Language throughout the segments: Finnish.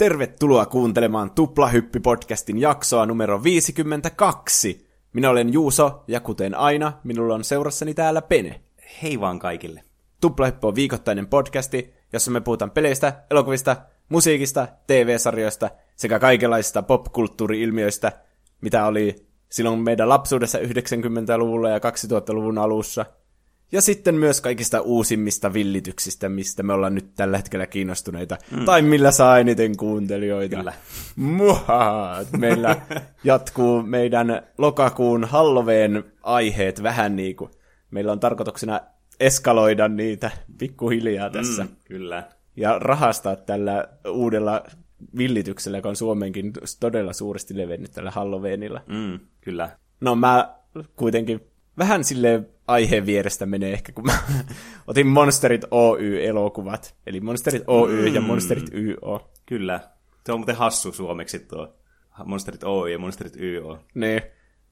Tervetuloa kuuntelemaan Tuplahyppi-podcastin jaksoa numero 52. Minä olen Juuso, ja kuten aina, minulla on seurassani täällä Pene. Hei vaan kaikille. Tuplahyppi on viikoittainen podcasti, jossa me puhutaan peleistä, elokuvista, musiikista, TV-sarjoista sekä kaikenlaisista popkulttuuri-ilmiöistä, mitä oli silloin meidän lapsuudessa 90-luvulla ja 2000-luvun alussa – ja sitten myös kaikista uusimmista villityksistä, mistä me ollaan nyt tällä hetkellä kiinnostuneita. Mm. Tai millä saa eniten kuuntelijoita. Kyllä. Muha! Meillä jatkuu meidän lokakuun Halloween aiheet vähän niin kuin. Meillä on tarkoituksena eskaloida niitä pikkuhiljaa tässä. Mm, kyllä. Ja rahastaa tällä uudella villityksellä, joka on Suomenkin todella suuresti levennyt tällä Halloweenilla. Mm, kyllä. No mä kuitenkin vähän sille aiheen vierestä menee ehkä, kun mä otin Monsterit Oy-elokuvat. Eli Monsterit Oy mm. ja Monsterit YO. Kyllä. Se on muuten hassu suomeksi tuo Monsterit Oy ja Monsterit YO. Niin.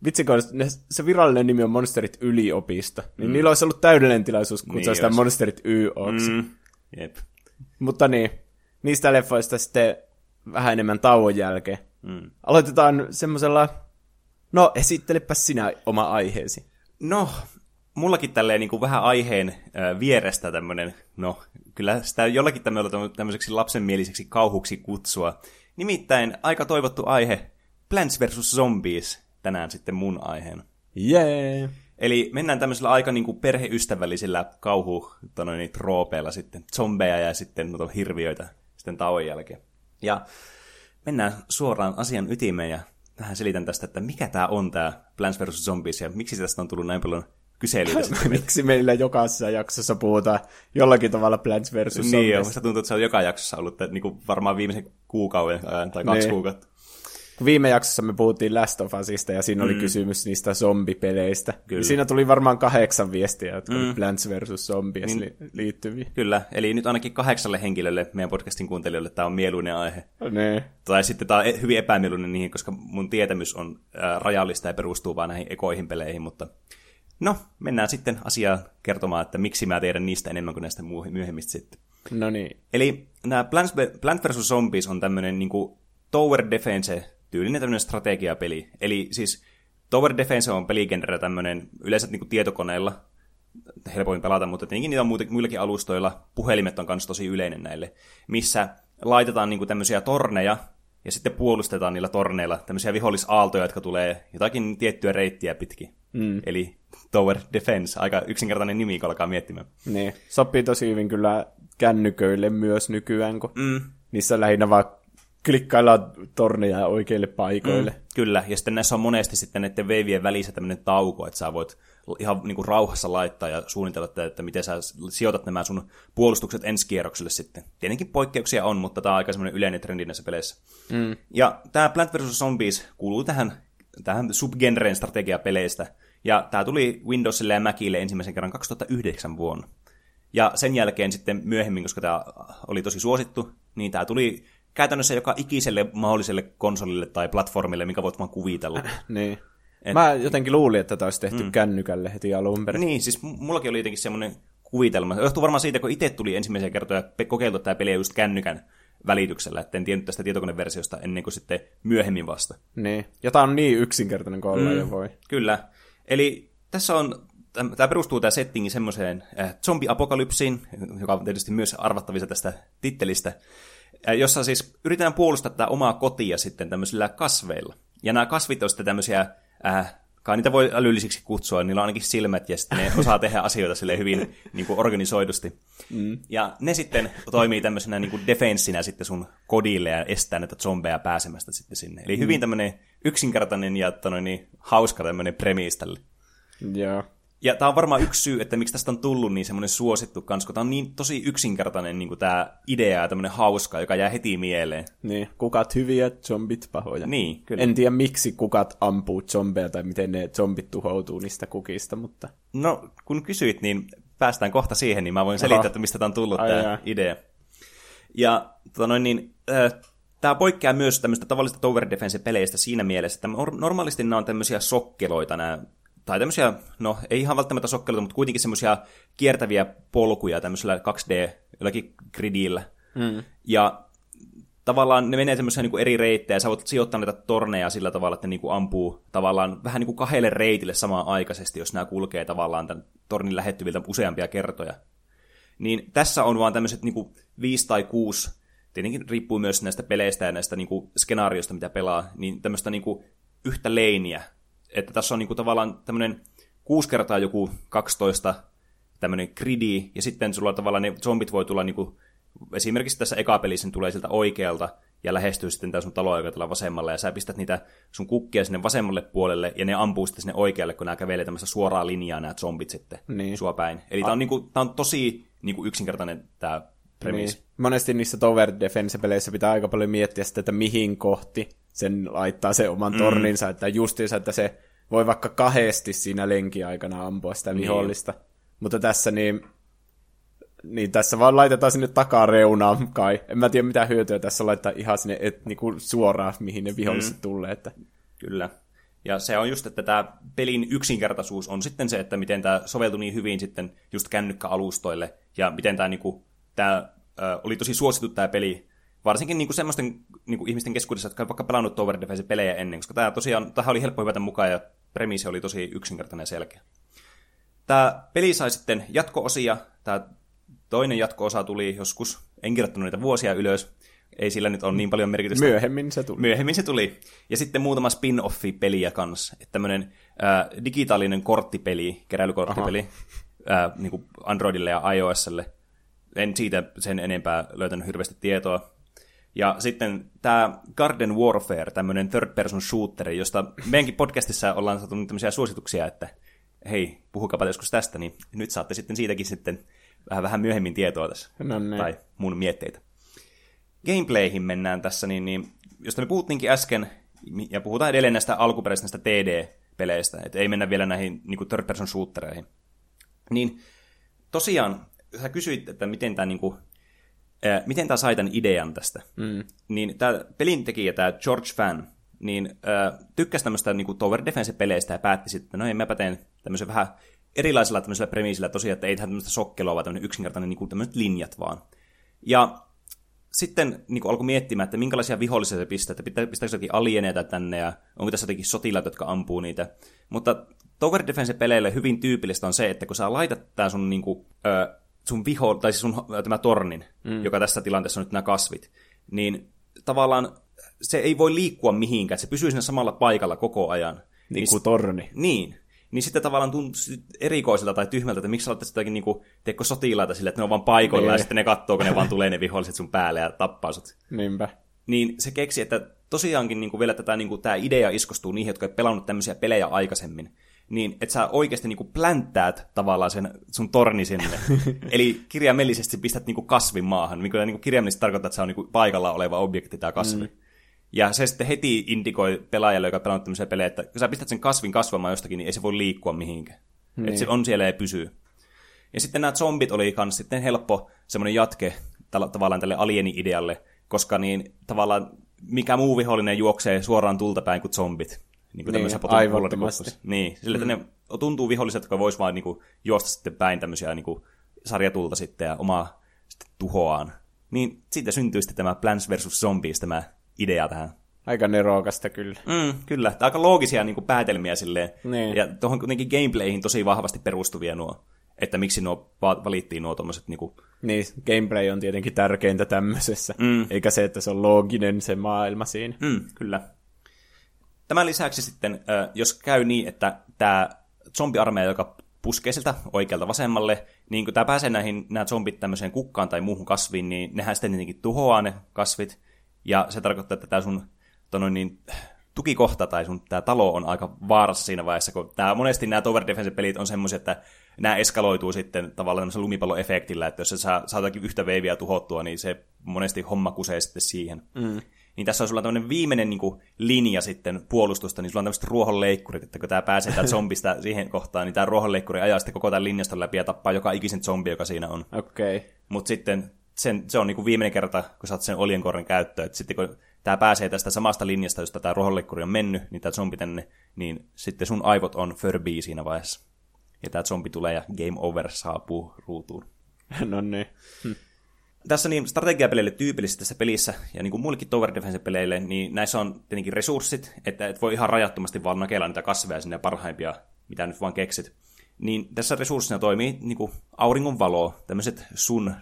Vitsi, kun se virallinen nimi on Monsterit yliopisto, niin mm. niillä olisi ollut täydellinen tilaisuus kutsua niin sitä olisi. Monsterit YOksi. Mm. Jep. Mutta niin, niistä leffoista sitten vähän enemmän tauon jälkeen. Mm. Aloitetaan semmoisella, no esittelepä sinä oma aiheesi. No, mullakin tälleen niin kuin vähän aiheen vierestä tämmöinen, no kyllä sitä jollakin tämmöiseksi tämmöiseksi lapsenmieliseksi kauhuksi kutsua. Nimittäin aika toivottu aihe, Plants vs. Zombies, tänään sitten mun aiheena. Yeah. Eli mennään tämmöisellä aika niin kuin perheystävällisellä kauhu noin, troopeilla sitten, zombeja ja sitten hirviöitä sitten tauon jälkeen. Ja mennään suoraan asian ytimeen ja tähän selitän tästä, että mikä tämä on tämä Plants vs. Zombies ja miksi tästä on tullut näin paljon kyselyitä. Miksi meillä jokaisessa jaksossa puhutaan jollakin tavalla Plants vs. Zombies? Niin se tuntuu, että se on joka jaksossa ollut että, niin kuin varmaan viimeisen kuukauden ajan tai kaksi niin. kuukautta. Viime jaksossa me puhuttiin Last of Usista ja siinä mm. oli kysymys niistä zombipeleistä. Kyllä. Siinä tuli varmaan kahdeksan viestiä, jotka mm. oli Plants vs. Zombies niin, liittyviä. Kyllä, eli nyt ainakin kahdeksalle henkilölle meidän podcastin kuuntelijoille tämä on mieluinen aihe. Ne. Tai sitten tämä on e- hyvin epämieluinen niihin, koska mun tietämys on rajallista ja perustuu vain näihin ekoihin peleihin, mutta No, mennään sitten asiaan kertomaan, että miksi mä tiedän niistä enemmän kuin näistä myöhemmistä sitten. No niin. Eli nämä Plants, Plant vs. Zombies on tämmöinen niin Tower Defense-tyylinen tämmöinen strategiapeli. Eli siis Tower Defense on peligenre tämmöinen yleensä niin kuin tietokoneella helpoin pelata, mutta tietenkin niitä on muillakin alustoilla. Puhelimet on myös tosi yleinen näille, missä laitetaan niin kuin tämmöisiä torneja, ja sitten puolustetaan niillä torneilla tämmöisiä vihollisaaltoja, jotka tulee jotakin tiettyä reittiä pitkin. Mm. Eli Tower Defense, aika yksinkertainen nimi, kun alkaa miettimään. Niin, sopii tosi hyvin kyllä kännyköille myös nykyään, kun mm. niissä lähinnä vaan klikkaillaan torneja oikeille paikoille. Mm, kyllä, ja sitten näissä on monesti sitten näiden veivien välissä tämmöinen tauko, että sä voit ihan niin kuin rauhassa laittaa ja suunnitella, että, että miten sä sijoitat nämä sun puolustukset ensi kierrokselle sitten. Tietenkin poikkeuksia on, mutta tämä on aika semmoinen yleinen trendi näissä peleissä. Mm. Ja tämä Plant vs. Zombies kuuluu tähän, tähän subgenreen strategiapeleistä, ja tämä tuli Windowsille ja Macille ensimmäisen kerran 2009 vuonna. Ja sen jälkeen sitten myöhemmin, koska tämä oli tosi suosittu, niin tämä tuli käytännössä joka ikiselle mahdolliselle konsolille tai platformille, mikä voit vaan kuvitella. niin. Et... Mä jotenkin luulin, että tämä olisi tehty mm. kännykälle heti alun perin. Niin, siis mullakin oli jotenkin semmoinen kuvitelma. Se johtuu varmaan siitä, kun itse tuli ensimmäisiä kertoja kokeiltu tämä peli just kännykän välityksellä, että en tiennyt tästä tietokoneversiosta ennen kuin sitten myöhemmin vasta. Niin, ja tämä on niin yksinkertainen kuin mm. jo voi. Kyllä. Eli tässä on, tämä perustuu tämä settingi semmoiseen äh, zombiapokalypsiin, joka on tietysti myös arvattavissa tästä tittelistä, jossa siis yritetään puolustaa tätä omaa kotia sitten tämmöisillä kasveilla. Ja nämä kasvit on sitten tämmöisiä, äh, kai niitä voi älyllisiksi kutsua, niillä on ainakin silmät ja sitten ne osaa tehdä asioita sille hyvin niin kuin organisoidusti. Mm. Ja ne sitten toimii tämmöisenä niin kuin defenssinä sitten sun kodille ja estää näitä zombeja pääsemästä sitten sinne. Eli mm. hyvin tämmöinen yksinkertainen ja noin, niin, hauska tämmöinen premis tälle. Joo. Ja tämä on varmaan yksi syy, että miksi tästä on tullut niin semmoinen suosittu kans, kun tämä on niin tosi yksinkertainen niin tämä idea ja tämmöinen hauska, joka jää heti mieleen. Niin, kukat hyviä, zombit pahoja. Niin, kyllä. En tiedä miksi kukat ampuu zombeja tai miten ne zombit tuhoutuu niistä kukista, mutta... No, kun kysyit, niin päästään kohta siihen, niin mä voin selittää, Aha. että mistä tämä on tullut tämä idea. Ja tota noin, niin, äh, Tämä poikkeaa myös tämmöistä tavallista tower defense-peleistä siinä mielessä, että normaalisti nämä on tämmöisiä sokkeloita, nämä, tai tämmöisiä, no ei ihan välttämättä sokkeloita, mutta kuitenkin semmoisia kiertäviä polkuja tämmöisellä 2D, jollakin gridillä. Mm. Ja tavallaan ne menee semmoisia niin eri reittejä, ja sä voit sijoittaa näitä torneja sillä tavalla, että ne niin kuin ampuu tavallaan vähän niin kuin kahdelle reitille samaan aikaisesti, jos nämä kulkee tavallaan tämän tornin lähettyviltä useampia kertoja. Niin tässä on vaan tämmöiset niin kuin viisi tai kuusi, tietenkin riippuu myös näistä peleistä ja näistä niin kuin skenaarioista, mitä pelaa, niin tämmöistä niin kuin yhtä leiniä. Että tässä on niin kuin tavallaan tämmöinen kuusi kertaa joku 12 tämmöinen gridi, ja sitten sulla tavallaan ne zombit voi tulla niin kuin esimerkiksi tässä ekapelissä tulee sieltä oikealta ja lähestyy sitten tämä sun talo, joka tulee vasemmalle, ja sä pistät niitä sun kukkia sinne vasemmalle puolelle, ja ne ampuu sitten sinne oikealle, kun nämä kävelee tämmöistä suoraa linjaa, nämä zombit sitten niin. sua päin. Eli tämä on, niinku, tää on tosi niinku yksinkertainen tämä premis. Niin. Monesti niissä Tower Defense-peleissä pitää aika paljon miettiä sitä, että mihin kohti sen laittaa se oman mm. torninsa, että justiinsa, että se voi vaikka kahdesti siinä lenkiaikana ampua sitä niin. vihollista. Mutta tässä niin niin tässä vaan laitetaan sinne takareunaan kai. En mä tiedä mitä hyötyä tässä laittaa ihan sinne et, niinku suoraan, mihin ne viholliset mm. tulee. Että. Kyllä. Ja se on just, että tämä pelin yksinkertaisuus on sitten se, että miten tämä soveltui niin hyvin sitten just kännykkäalustoille, ja miten tämä, niinku, tämä oli tosi suosittu tämä peli, varsinkin niinku semmoisten niinku ihmisten keskuudessa, jotka on vaikka pelannut Tower Defense-pelejä ennen, koska tämä tosiaan, tähän oli helppo hyvätä mukaan, ja premiisi oli tosi yksinkertainen ja selkeä. Tämä peli sai sitten jatko-osia, tämä Toinen jatko-osa tuli joskus, en kirjoittanut niitä vuosia ylös, ei sillä nyt ole niin paljon merkitystä. Myöhemmin se tuli. Myöhemmin se tuli. Ja sitten muutama spin-offi-peliä kanssa. Että tämmöinen äh, digitaalinen korttipeli, keräilykorttipeli, äh, niin kuin Androidille ja iOSlle. En siitä sen enempää löytänyt hirveästi tietoa. Ja sitten tämä Garden Warfare, tämmöinen third-person shooteri, josta meidänkin podcastissa ollaan saatu tämmöisiä suosituksia, että hei, puhukaa joskus tästä, niin nyt saatte sitten siitäkin sitten vähän, vähän myöhemmin tietoa tässä. No niin. Tai mun mietteitä. Gameplayhin mennään tässä, niin, niin josta me puhuttiinkin äsken, ja puhutaan edelleen näistä alkuperäisistä TD-peleistä, että ei mennä vielä näihin niin kuin third-person shootereihin. Niin tosiaan, sä kysyit, että miten tämä niin kuin, äh, miten tämä sai tämän idean tästä. Mm. Niin tämä pelintekijä, tämä George Fan, niin äh, tykkäsi tämmöistä niin kuin Tower Defense-peleistä ja päätti sitten, että no ei, mäpä teen tämmöisen vähän erilaisilla tämmöisillä premiisillä tosiaan, että ei tehdä tämmöistä sokkelua, vaan tämmöinen yksinkertainen niin kuin tämmöiset linjat vaan. Ja sitten niin alkoi miettimään, että minkälaisia vihollisia se pistää, että pistääkö jotakin alieneita tänne ja onko tässä jotakin sotilaat, jotka ampuu niitä. Mutta Tower Defense-peleille hyvin tyypillistä on se, että kun sä laitat tämän sun, niin kuin, ö, sun viho, tai siis sun tämä tornin, mm. joka tässä tilanteessa on nyt nämä kasvit, niin tavallaan se ei voi liikkua mihinkään, että se pysyy siinä samalla paikalla koko ajan. Niin kuin torni. Niin niin sitten tavallaan tuntuu erikoiselta tai tyhmältä, että miksi sä laittaisit jotakin niinku, teekö sotilaita sille, että ne on vaan paikoilla niin. ja sitten ne katsoo, kun ne vaan tulee ne viholliset sun päälle ja tappaa sut. Niinpä. Niin se keksi, että tosiaankin niinku vielä tätä, niinku, tämä idea iskostuu niihin, jotka ei pelannut tämmöisiä pelejä aikaisemmin. Niin, että sä oikeasti niinku plänttäät tavallaan sen sun torni sinne. Eli kirjaimellisesti pistät niinku kasvin maahan, mikä niinku kirjaimellisesti tarkoittaa, että se on niinku paikalla oleva objekti tämä kasvi. Mm. Ja se sitten heti indikoi pelaajalle, joka on pelannut tämmöisiä pelejä, että kun sä pistät sen kasvin kasvamaan jostakin, niin ei se voi liikkua mihinkään. Niin. Että se on siellä ja pysyy. Ja sitten nämä zombit oli kans sitten helppo semmoinen jatke tavallaan tälle alieni-idealle, koska niin tavallaan mikä muu vihollinen juoksee suoraan tulta päin kuin zombit. Niin, kuin niin aivattomasti. Niin, sillä mm. ne tuntuu viholliset, jotka vois vaan niin kuin, juosta sitten päin tämmöisiä niin kuin, sarjatulta sitten ja omaa sitten, tuhoaan. Niin siitä syntyy sitten tämä Plants vs. Zombies, tämä idea tähän. Aika nerokasta kyllä. Mm, kyllä, Tämä aika loogisia niin kuin, päätelmiä silleen. Niin. Ja tuohon kuitenkin gameplayhin tosi vahvasti perustuvia nuo, että miksi nuo valittiin nuo tuommoiset... Niin, kuin... niin, gameplay on tietenkin tärkeintä tämmöisessä, mm. eikä se, että se on looginen se maailma siinä. Mm, kyllä. Tämän lisäksi sitten, jos käy niin, että tämä zombiarmeija, joka puskee sieltä oikealta vasemmalle, niin kun tämä pääsee näihin, nämä zombit tämmöiseen kukkaan tai muuhun kasviin, niin nehän sitten tietenkin tuhoaa ne kasvit, ja se tarkoittaa, että tämä sun tono, niin, tukikohta tai sun tämä talo on aika vaarassa siinä vaiheessa, kun tää, monesti nämä Tower Defense-pelit on semmoisia, että nämä eskaloituu sitten tavallaan tämmöisellä lumipalloefektillä, että jos sä saa, yhtä veiviä tuhottua, niin se monesti homma kusee sitten siihen. Mm. Niin tässä on sulla tämmöinen viimeinen niin kuin, linja sitten puolustusta, niin sulla on tämmöiset ruohonleikkurit, että kun tämä pääsee täältä zombista siihen kohtaan, niin tämä ruohonleikkuri ajaa sitten koko tämän linjaston läpi ja tappaa joka ikisen zombi, joka siinä on. Okei. Okay. Mutta sitten sen, se on niin kuin viimeinen kerta, kun saat sen oljenkorren käyttöön. Että sitten kun tämä pääsee tästä samasta linjasta, josta tämä rohollekkuri on mennyt, niin tämä zombi tänne, niin sitten sun aivot on Furby siinä vaiheessa. Ja tämä zombi tulee ja game over saapuu ruutuun. no niin. Hm. Tässä niin strategiapeleille tyypillisesti tässä pelissä, ja niin kuin muillekin Tower Defense-peleille, niin näissä on tietenkin resurssit, että et voi ihan rajattomasti vaan nakella niitä kasveja sinne parhaimpia, mitä nyt vaan keksit. Niin tässä resurssina toimii niin kuin auringonvalo, tämmöiset sun,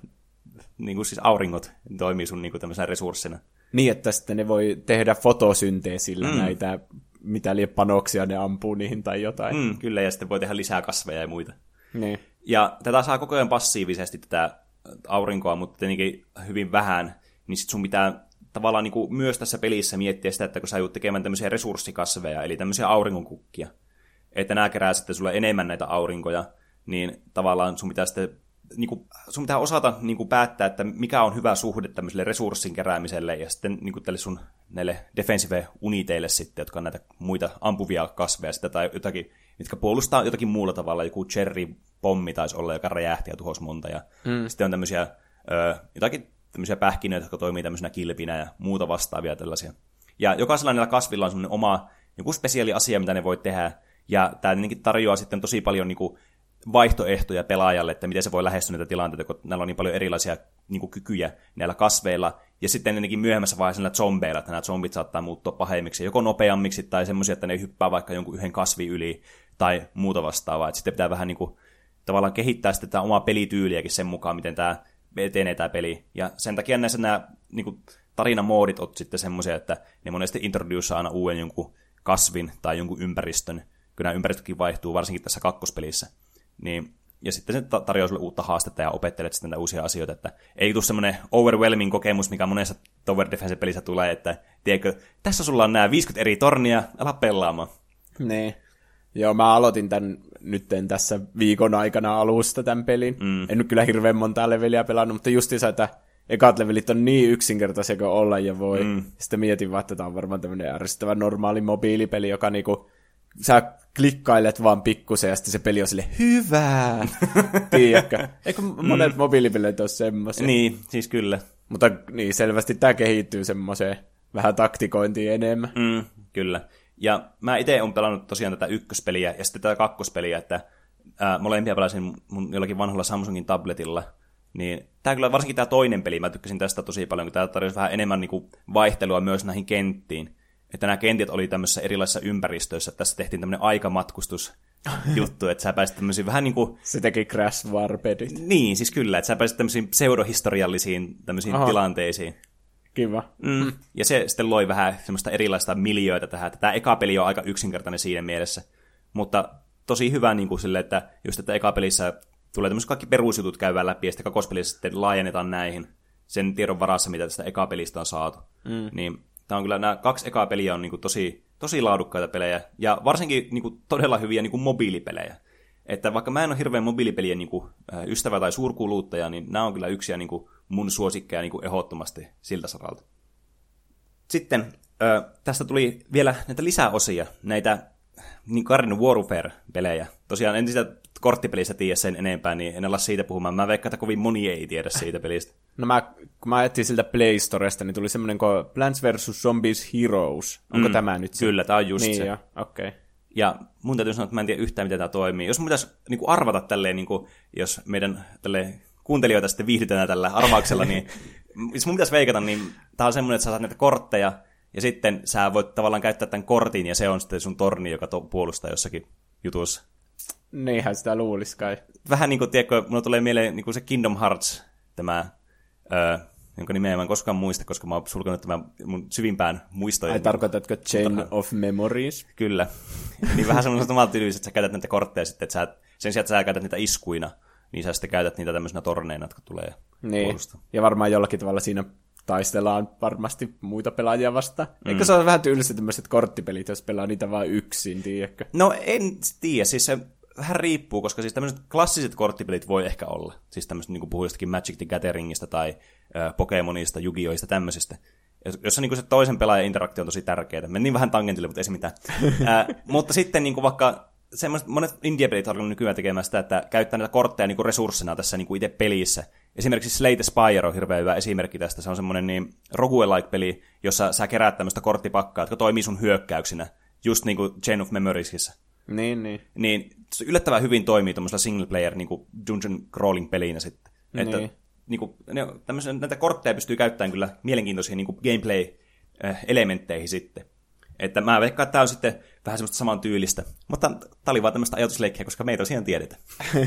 niin kuin siis auringot toimii sun niin kuin tämmöisenä resurssina. Niin, että sitten ne voi tehdä fotosynteesillä mm. näitä, mitä liian panoksia ne ampuu niihin tai jotain. Mm, kyllä, ja sitten voi tehdä lisää kasveja ja muita. Niin. Ja tätä saa koko ajan passiivisesti tätä aurinkoa, mutta tietenkin hyvin vähän, niin sit sun pitää tavallaan niin kuin myös tässä pelissä miettiä sitä, että kun sä joudut tekemään tämmöisiä resurssikasveja, eli tämmöisiä auringonkukkia, että nämä kerää sitten sulle enemmän näitä aurinkoja, niin tavallaan sun pitää sitten niin kuin, sun pitää osata niin kuin päättää, että mikä on hyvä suhde tämmöiselle resurssin keräämiselle ja sitten niin kuin tälle sun näille defensive uniteille sitten, jotka on näitä muita ampuvia kasveja sitten, tai jotakin, mitkä puolustaa jotakin muulla tavalla, joku cherry pommi taisi olla, joka räjähti ja tuhosi monta, ja mm. sitten on tämmöisiä ö, jotakin tämmöisiä pähkinöitä, jotka toimii tämmöisenä kilpinä ja muuta vastaavia tällaisia. Ja jokaisella näillä kasvilla on semmoinen oma joku spesiaali asia, mitä ne voi tehdä, ja tämä tarjoaa sitten tosi paljon niin kuin, vaihtoehtoja pelaajalle, että miten se voi lähestyä näitä tilanteita, kun näillä on niin paljon erilaisia niin kuin, kykyjä näillä kasveilla, ja sitten ennenkin myöhemmässä vaiheessa näillä zombeilla, että nämä zombit saattaa muuttua pahemmiksi, joko nopeammiksi tai semmoisia, että ne hyppää vaikka jonkun yhden kasvi yli tai muuta vastaavaa. Että sitten pitää vähän niin kuin, tavallaan kehittää sitten tämä omaa pelityyliäkin sen mukaan, miten tämä etenee tämä peli. Ja sen takia näissä nämä niin kuin, tarinamoodit on sitten semmoisia, että ne monesti introduceaa aina uuden jonkun kasvin tai jonkun ympäristön, kun nämä ympäristökin vaihtuu, varsinkin tässä kakkospelissä. Niin, ja sitten se tarjoaa sulle uutta haastetta ja opettelet sitten näitä uusia asioita, että ei tule semmoinen overwhelming kokemus, mikä monessa Tower Defense-pelissä tulee, että tiedätkö, tässä sulla on nämä 50 eri tornia, ala pelaamaan. Niin. Joo, mä aloitin tämän nyt tässä viikon aikana alusta tämän pelin. Mm. En nyt kyllä hirveän montaa leveliä pelannut, mutta justiinsa, että ekat levelit on niin yksinkertaisia kuin olla ja voi. Mm. Sitten mietin vaan, että tämä on varmaan tämmöinen ärsyttävä normaali mobiilipeli, joka niinku, sä klikkailet vaan pikkusen ja sitten se peli on sille hyvää. Tiedätkö? Eikö monet mm. mobiilipelit ole semmoisia? Niin, siis kyllä. Mutta niin, selvästi tämä kehittyy semmoiseen vähän taktikointiin enemmän. Mm, kyllä. Ja mä itse olen pelannut tosiaan tätä ykköspeliä ja sitten tätä kakkospeliä, että ää, molempia pelasin mun jollakin vanhalla Samsungin tabletilla. Niin tämä kyllä, varsinkin tämä toinen peli, mä tykkäsin tästä tosi paljon, kun tämä tarjosi vähän enemmän niinku vaihtelua myös näihin kenttiin. Että nämä kentit oli tämmöisissä erilaisissa ympäristöissä, että tässä tehtiin tämmöinen aikamatkustus juttu, että sä pääsit tämmöisiin vähän niin kuin... Se teki Crash Warpedit. Niin, siis kyllä, että sä pääsit tämmöisiin pseudohistoriallisiin tämmöisiin Aha. tilanteisiin. Kiva. Mm. Ja se sitten loi vähän semmoista erilaista miljöitä tähän. Tämä eka peli on aika yksinkertainen siinä mielessä. Mutta tosi hyvä niin kuin sille, että just että eka pelissä tulee tämmöiset kaikki perusjutut käydään läpi, ja sitten kakospelissä sitten laajennetaan näihin sen tiedon varassa, mitä tästä eka pelistä on saatu. Mm. Niin tämä on kyllä, nämä kaksi ekaa peliä on niin kuin tosi, tosi laadukkaita pelejä, ja varsinkin niin kuin todella hyviä niin kuin mobiilipelejä. Että vaikka mä en ole hirveän mobiilipelien niin kuin, ystävä tai suurkuluttaja, niin nämä on kyllä yksiä niin kuin, mun suosikkeja niin kuin ehdottomasti siltä saralta. Sitten ö, tästä tuli vielä näitä lisäosia, näitä niin Garden Warfare-pelejä. Tosiaan en sitä korttipelistä tiedä sen enempää, niin en ala siitä puhumaan. Mä veikkaan, että kovin moni ei tiedä siitä pelistä. No mä, kun mä etsin siltä Play Storesta, niin tuli semmoinen kuin Plants vs. Zombies Heroes. Onko mm, tämä nyt se? Kyllä, tämä on just niin se. okei. Okay. Ja mun täytyy sanoa, että mä en tiedä yhtään, miten tämä toimii. Jos mun pitäisi niin kuin arvata tälleen, niin kuin, jos meidän tälle kuuntelijoita sitten viihdytetään tällä arvauksella, niin jos mun pitäisi veikata, niin tämä on semmoinen, että sä saat näitä kortteja, ja sitten sä voit tavallaan käyttää tämän kortin, ja se on sitten sun torni, joka to- puolustaa jossakin jutussa. Niinhän sitä luulisi kai. Vähän niin kuin, tiedätkö, mulla tulee mieleen niin kuin se Kingdom Hearts, tämä, öö, jonka nimeä mä en koskaan muista, koska mä oon sulkenut tämän mun syvimpään muistojen. Ai tarkoitatko Chain mutta, of Memories? Kyllä. niin vähän semmoiset omat tyyliset, että sä käytät näitä kortteja sitten, että sä, sen sijaan, että sä käytät niitä iskuina, niin sä sitten käytät niitä tämmöisenä torneina, jotka tulee niin. Puolusta. Ja varmaan jollakin tavalla siinä taistellaan varmasti muita pelaajia vastaan. Mm. Eikö se ole vähän tylsä tämmöiset korttipelit, jos pelaa niitä vain yksin, tiedätkö? No en tiedä, siis se vähän riippuu, koska siis tämmöiset klassiset korttipelit voi ehkä olla. Siis tämmöiset, niin kuin puhuin jostakin Magic the Gatheringista tai äh, Pokemonista, Yu-Gi-Ohista, tämmöisistä. Jossa niin kuin se toisen pelaajan interaktio on tosi tärkeää. Menin vähän tangentille, mutta ei se mitään. äh, mutta sitten niin kuin vaikka semmoiset, monet indie-pelit on nykyään tekemään sitä, että käyttää näitä kortteja niin kuin resurssina tässä niin kuin itse pelissä. Esimerkiksi Slate Spire on hirveän hyvä esimerkki tästä. Se on semmoinen niin roguelike-peli, jossa sä keräät tämmöistä korttipakkaa, jotka toimii sun hyökkäyksinä, just niin kuin Chain of Memoriesissa. Niin, niin. Niin se yllättävän hyvin toimii tuommoisella single player niin kuin dungeon crawling pelinä sitten. Niin. Että niinku, ne, näitä kortteja pystyy käyttämään kyllä mielenkiintoisiin niinku gameplay-elementteihin sitten. Että mä veikkaan, että tämä on sitten vähän semmoista saman tyylistä. Mutta tämä oli vaan tämmöistä ajatusleikkiä, koska me ei tosiaan tiedetä.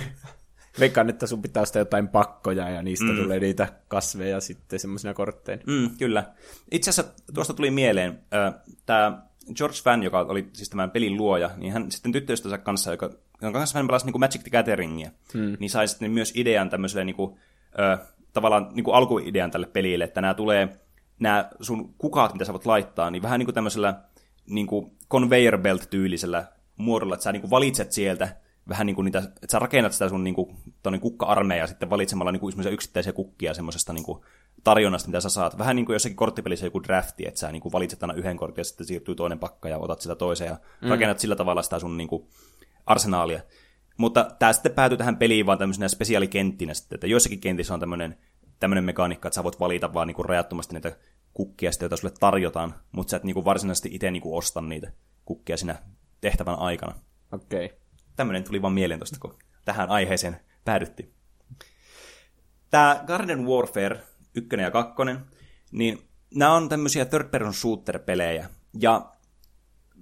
Veikkaan, että sun pitää sitä jotain pakkoja ja niistä mm. tulee niitä kasveja sitten semmoisina kortteina. Mm, kyllä. Itse asiassa tuosta tuli mieleen, äh, tämä George Van, joka oli siis tämän pelin luoja, niin hän sitten tyttöystävänsä kanssa, joka, jonka kanssa hän pelasi niin kuin Magic the Gatheringia, mm. niin sai sitten myös idean tämmöiselle niin kuin, äh, tavallaan niin kuin alkuidean tälle pelille, että nämä tulee, nämä sun kukat, mitä sä voit laittaa, niin vähän niin kuin tämmöisellä niin kuin conveyor belt-tyylisellä muodolla, että sä niin kuin valitset sieltä vähän niin kuin niitä, että sä rakennat sitä sun niin kuin, kukka-armeija sitten valitsemalla niin kuin yksittäisiä kukkia semmoisesta niin kuin tarjonnasta, mitä sä saat. Vähän niin kuin jossakin korttipelissä joku drafti, että sä niin kuin valitset aina yhden kortin ja sitten siirtyy toinen pakka ja otat sitä toiseen ja mm. rakennat sillä tavalla sitä sun niin kuin, arsenaalia. Mutta tämä sitten päätyy tähän peliin vaan tämmöisenä spesiaalikenttinä sitten, että joissakin kentissä on tämmöinen, tämmöinen mekaniikka, että sä voit valita vaan niin kuin rajattomasti niitä kukkia, sitten, joita sulle tarjotaan, mutta sä et niin kuin varsinaisesti itse niin kuin osta niitä kukkia siinä tehtävän aikana. Okei. Okay. Tämmöinen tuli vaan mieleen tosta, kun tähän aiheeseen päädyttiin. Tämä Garden Warfare 1 ja 2, niin nämä on tämmöisiä third person shooter-pelejä. Ja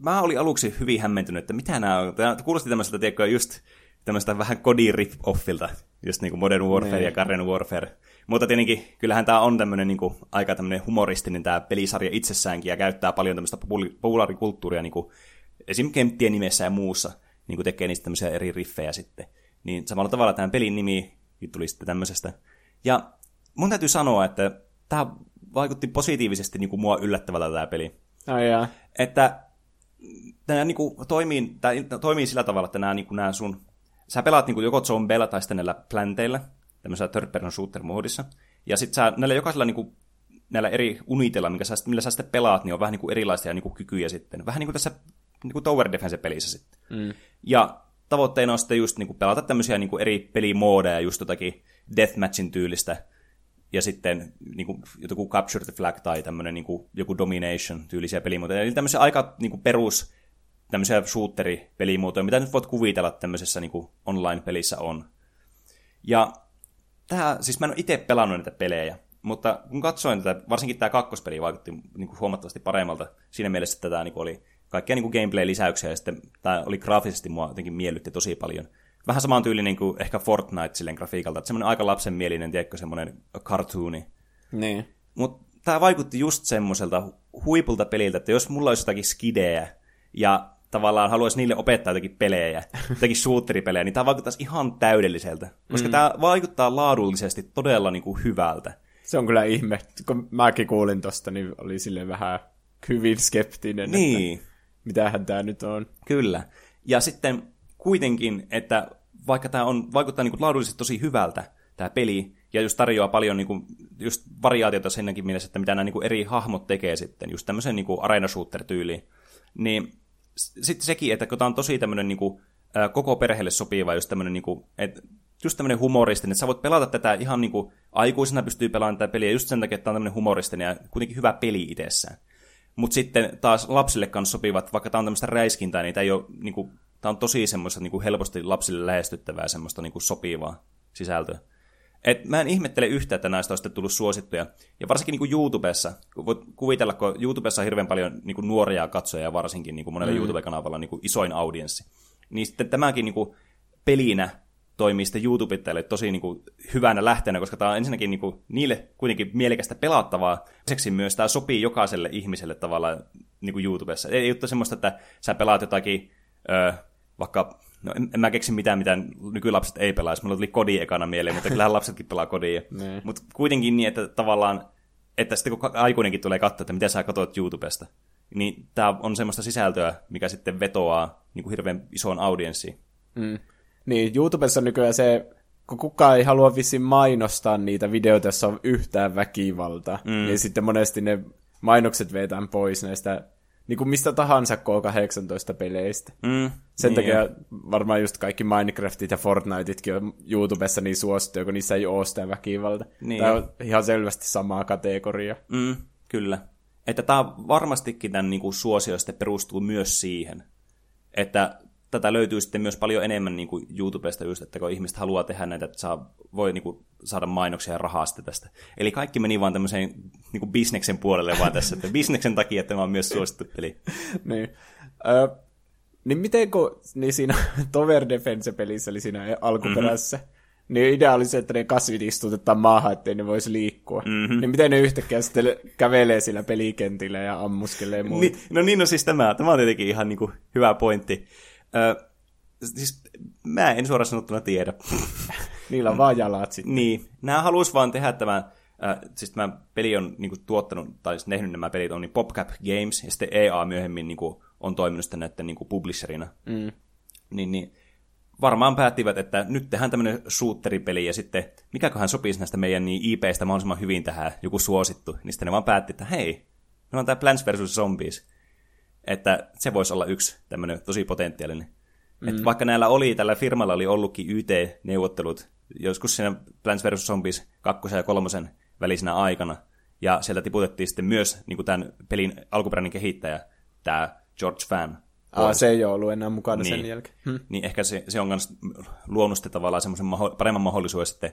mä olin aluksi hyvin hämmentynyt, että mitä nämä on. Tämä kuulosti tämmöiseltä, tiedätkö, just tämmöistä vähän kodin rip-offilta, just niin kuin Modern Warfare ne. ja niin. Garden Warfare. Mutta tietenkin, kyllähän tämä on tämmöinen niin kuin, aika tämmöinen humoristinen tämä pelisarja itsessäänkin, ja käyttää paljon tämmöistä populaarikulttuuria niin kuin, esim. kenttien nimessä ja muussa niin kuin tekee niistä tämmöisiä eri riffejä sitten. Niin samalla tavalla tämän pelin nimi tuli sitten tämmöisestä. Ja mun täytyy sanoa, että tämä vaikutti positiivisesti niin kuin mua yllättävältä tämä peli. Oh, yeah. Että tämä niin kuin, toimii, tämä toimii sillä tavalla, että nämä, niin kuin, nämä sun... Sä pelaat niin kuin, joko zombeilla tai sitten näillä planteilla, tämmöisellä third person shooter moodissa. Ja sitten sä näillä jokaisella niin kuin, näillä eri unitilla, minkä sä, millä sä sitten pelaat, niin on vähän niin kuin erilaisia niin kuin kykyjä sitten. Vähän niin kuin tässä niin kuin Tower Defense-pelissä sitten. Mm. Ja tavoitteena on sitten just niin kuin pelata tämmöisiä niin kuin eri pelimoodeja, just jotakin deathmatchin tyylistä, ja sitten niin kuin, joku Capture the Flag tai tämmöinen niin kuin, joku Domination tyylisiä pelimuotoja. Eli tämmöisiä aika niin kuin perus tämmöisiä shooteri-pelimuotoja, mitä nyt voit kuvitella tämmöisessä niin kuin online-pelissä on. Ja tämä, siis mä en ole itse pelannut näitä pelejä, mutta kun katsoin tätä, varsinkin tämä kakkospeli vaikutti niin kuin huomattavasti paremmalta siinä mielessä, että tämä niin kuin oli kaikkia niin gameplay-lisäyksiä, ja sitten tämä oli graafisesti mua jotenkin miellytti tosi paljon. Vähän samaan tyyli niin kuin ehkä Fortnite silleen grafiikalta, että semmoinen aika lapsenmielinen, tiedätkö, semmoinen cartooni. Niin. Mutta tämä vaikutti just semmoiselta huipulta peliltä, että jos mulla olisi jotakin skidejä, ja tavallaan haluaisi niille opettaa jotakin pelejä, jotakin shooteripelejä, niin tämä vaikuttaisi ihan täydelliseltä. Koska mm. tämä vaikuttaa laadullisesti todella niin kuin hyvältä. Se on kyllä ihme. Kun mäkin kuulin tosta, niin oli sille vähän hyvin skeptinen. Niin. Että mitähän tämä nyt on. Kyllä. Ja sitten kuitenkin, että vaikka tämä on, vaikuttaa niin kuin laadullisesti tosi hyvältä, tämä peli, ja just tarjoaa paljon niin kuin, just variaatiota senkin mielessä, että mitä nämä niin kuin eri hahmot tekee sitten, just tämmöisen niin kuin arena shooter-tyyliin, niin sitten sekin, että kun tämä on tosi tämmöinen niin kuin, koko perheelle sopiva, just tämmöinen, niin kuin, että just tämmöinen humoristinen, että sä voit pelata tätä ihan niin kuin aikuisena pystyy pelaamaan tätä peliä just sen takia, että tämä on tämmöinen humoristinen ja kuitenkin hyvä peli itsessään. Mutta sitten taas lapsille kanssa sopivat, vaikka tämä on tämmöistä räiskintää, niin tämä ei ole, niin kuin, tämä on tosi semmoista niin kuin helposti lapsille lähestyttävää semmoista niin kuin sopivaa sisältöä. Et mä en ihmettele yhtä, että näistä on sitten tullut suosittuja. Ja varsinkin niin kuin YouTubessa, voit kuvitella, kun YouTubessa on hirveän paljon niin kuin nuoria katsojia, varsinkin niin kuin monella mm. YouTube-kanavalla niin kuin isoin audienssi. Niin sitten tämäkin niin kuin pelinä toimii sitten YouTubettajille tosi niin kuin, hyvänä lähteenä, koska tämä on ensinnäkin niin kuin, niille kuitenkin mielekästä pelattavaa. Lisäksi myös tämä sopii jokaiselle ihmiselle tavallaan niin kuin YouTubessa. Ei ole semmoista, että sä pelaat jotakin, ö, vaikka, no en, en mä keksi mitään, mitä nykylapset ei pelaa. Mulla tuli kodi ekana mieleen, mutta kyllähän lapsetkin pelaa kodia. Niin. Mutta kuitenkin niin, että tavallaan, että sitten kun aikuinenkin tulee katsoa, että mitä sä katsot YouTubesta, niin tämä on semmoista sisältöä, mikä sitten vetoaa niin kuin hirveän isoon audienssiin. Mm. Niin, YouTubessa nykyään se, kun kukaan ei halua vissiin mainostaa niitä videoita, joissa on yhtään väkivalta, mm. niin sitten monesti ne mainokset vetään pois näistä niin kuin mistä tahansa K18-peleistä. Mm, Sen niin takia jo. varmaan just kaikki Minecraftit ja Fortniteitkin on YouTubessa niin suosittuja, kun niissä ei ole sitä väkivalta. Niin tämä on ihan selvästi samaa kategoria. Mm, kyllä. Että tämä varmastikin tämän niin kuin suosio perustuu myös siihen, että tätä löytyy sitten myös paljon enemmän niin kuin YouTubesta just, että kun ihmiset haluaa tehdä näitä, että saa, voi niin kuin, saada mainoksia ja rahaa sitten tästä. Eli kaikki meni vaan tämmöiseen niin kuin bisneksen puolelle vaan tässä, että bisneksen takia tämä on myös suosittu peli. niin. Ö, niin miten kun niin siinä Tower Defense-pelissä, eli siinä alkuperäisessä, mm-hmm. niin idea oli se, että ne kasvit istutetaan maahan, ettei ne voisi liikkua. Mm-hmm. Niin miten ne yhtäkkiä sitten kävelee sillä pelikentillä ja ammuskelee muuta? Ni, no niin, no siis tämä, tämä on tietenkin ihan niin kuin hyvä pointti. Ö, siis mä en suoraan sanottuna tiedä. Niillä on vaan jalat sitten. Niin, nämä haluaisi vaan tehdä tämän, äh, siis tämä peli on niin kuin, tuottanut, tai siis tehnyt nämä pelit on niin PopCap Games, ja sitten EA myöhemmin niin kuin, on toiminut sitten näiden niin kuin publisherina. Mm. Niin, niin varmaan päättivät, että nyt tehdään tämmöinen shooteripeli, ja sitten mikäköhän sopisi näistä meidän niin IPistä mahdollisimman hyvin tähän, joku suosittu. Niin sitten ne vaan päätti, että hei, ne on tämä Plants vs. Zombies. Että se voisi olla yksi tämmöinen tosi potentiaalinen. Mm. Että vaikka näillä oli, tällä firmalla oli ollutkin YT-neuvottelut joskus siinä Plants vs. Zombies 2 ja 3 välisenä aikana, ja sieltä tiputettiin sitten myös niin kuin tämän pelin alkuperäinen kehittäjä, tämä George Fan. Aa, se ei ole ollut enää mukana niin, sen jälkeen. Hm. Niin ehkä se, se on myös luonut sitten tavallaan semmoisen maho- paremman mahdollisuuden sitten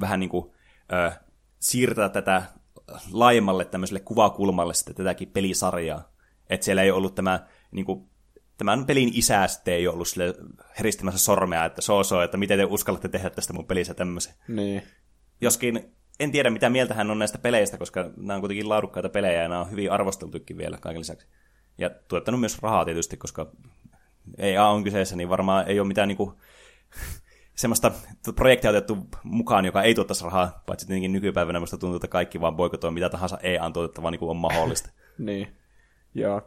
vähän niin kuin, ö, siirtää tätä laajemmalle tämmöiselle kuvakulmalle sitten tätäkin pelisarjaa. Että siellä ei ollut tämä niin kuin, tämän pelin isä sitten ei ollut sille heristämässä sormea, että so, so että miten te uskallatte tehdä tästä mun pelissä tämmöisen. Niin. Joskin en tiedä, mitä mieltä hän on näistä peleistä, koska nämä on kuitenkin laadukkaita pelejä ja nämä on hyvin arvosteltukin vielä kaiken lisäksi. Ja tuottanut myös rahaa tietysti, koska EA on kyseessä, niin varmaan ei ole mitään niinku, semmoista projektia otettu mukaan, joka ei tuottaisi rahaa, paitsi tietenkin nykypäivänä musta tuntuu, että kaikki vaan boikotoivat mitä tahansa EA on tuotettava niin kuin on mahdollista. niin, joo.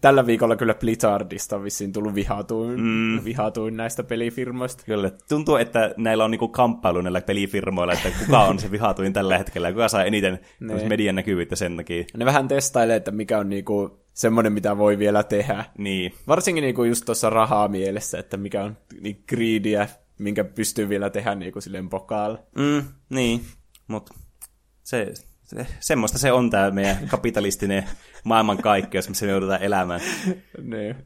Tällä viikolla kyllä Blizzardista on vissiin tullut vihatuin, mm. vihatuin näistä pelifirmoista. Kyllä, tuntuu, että näillä on niinku kamppailu näillä pelifirmoilla, että kuka on se vihatuin tällä hetkellä, kuka saa eniten median näkyvyyttä sen takia. Ne vähän testailee, että mikä on niinku semmoinen, mitä voi vielä tehdä. Niin. Varsinkin niinku just tuossa rahaa mielessä, että mikä on niin greedia, minkä pystyy vielä tehdä niinku silleen pokaalla. Mm, niin, mutta se, se, semmoista se on tämä meidän kapitalistinen maailmankaikkeus, missä me joudutaan elämään. niin.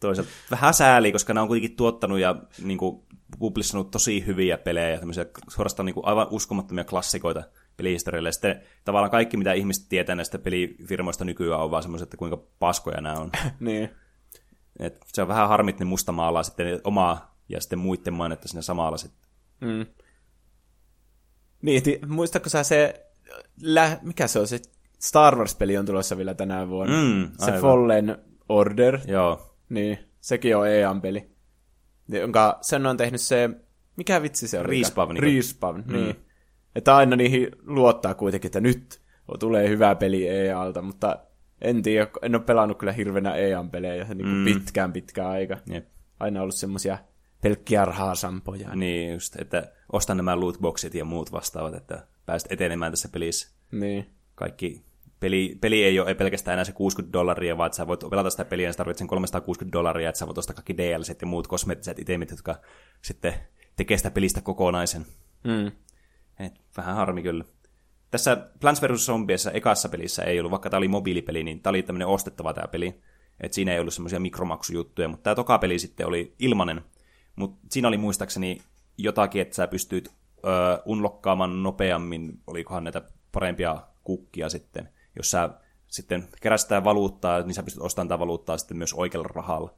Toisaalta vähän sääli, koska nämä on kuitenkin tuottanut ja niin kuin, publissanut tosi hyviä pelejä, tämmöisiä suorastaan niin kuin, aivan uskomattomia klassikoita pelihistorialle. Ja sitten tavallaan kaikki, mitä ihmiset tietää näistä pelifirmoista nykyään, on vaan semmoiset, että kuinka paskoja nämä on. niin. Et se on vähän harmit, ne musta maalaa sitten omaa ja sitten muiden mainetta sinne samalla sitten. Mm. Niin, muistatko sä se, lä- mikä se on se Star Wars-peli on tulossa vielä tänä vuonna. Mm, se Fallen Order. Joo. Niin, sekin on EA-peli. Jonka sen on tehnyt se, mikä vitsi se on? Respawn. Niin Respawn, mm. niin. Että aina niihin luottaa kuitenkin, että nyt tulee hyvä peli EA-alta, mutta en tiedä, en ole pelannut kyllä hirveänä EA-pelejä niin kuin mm. pitkään pitkään aika. Jep. Aina ollut semmosia pelkkiä rahasampoja. Niin just, että ostan nämä lootboxit ja muut vastaavat, että pääset etenemään tässä pelissä. Niin. Kaikki peli, peli ei ole ei pelkästään enää se 60 dollaria, vaan että sä voit pelata sitä peliä ja sä tarvitset sen 360 dollaria, että sä voit ostaa kaikki DLCt ja muut kosmeettiset itemit, jotka sitten tekee sitä pelistä kokonaisen. Mm. Et, vähän harmi kyllä. Tässä Plants vs. Zombiesissa ekassa pelissä ei ollut, vaikka tämä oli mobiilipeli, niin tämä oli tämmöinen ostettava tämä peli. Et siinä ei ollut semmoisia mikromaksujuttuja, mutta tämä toka peli sitten oli ilmanen. Mutta siinä oli muistaakseni jotakin, että sä pystyt öö, unlokkaamaan nopeammin, olikohan näitä parempia kukkia sitten jos sä sitten keräsit sitä valuuttaa, niin sä pystyt ostamaan tätä valuuttaa sitten myös oikealla rahalla.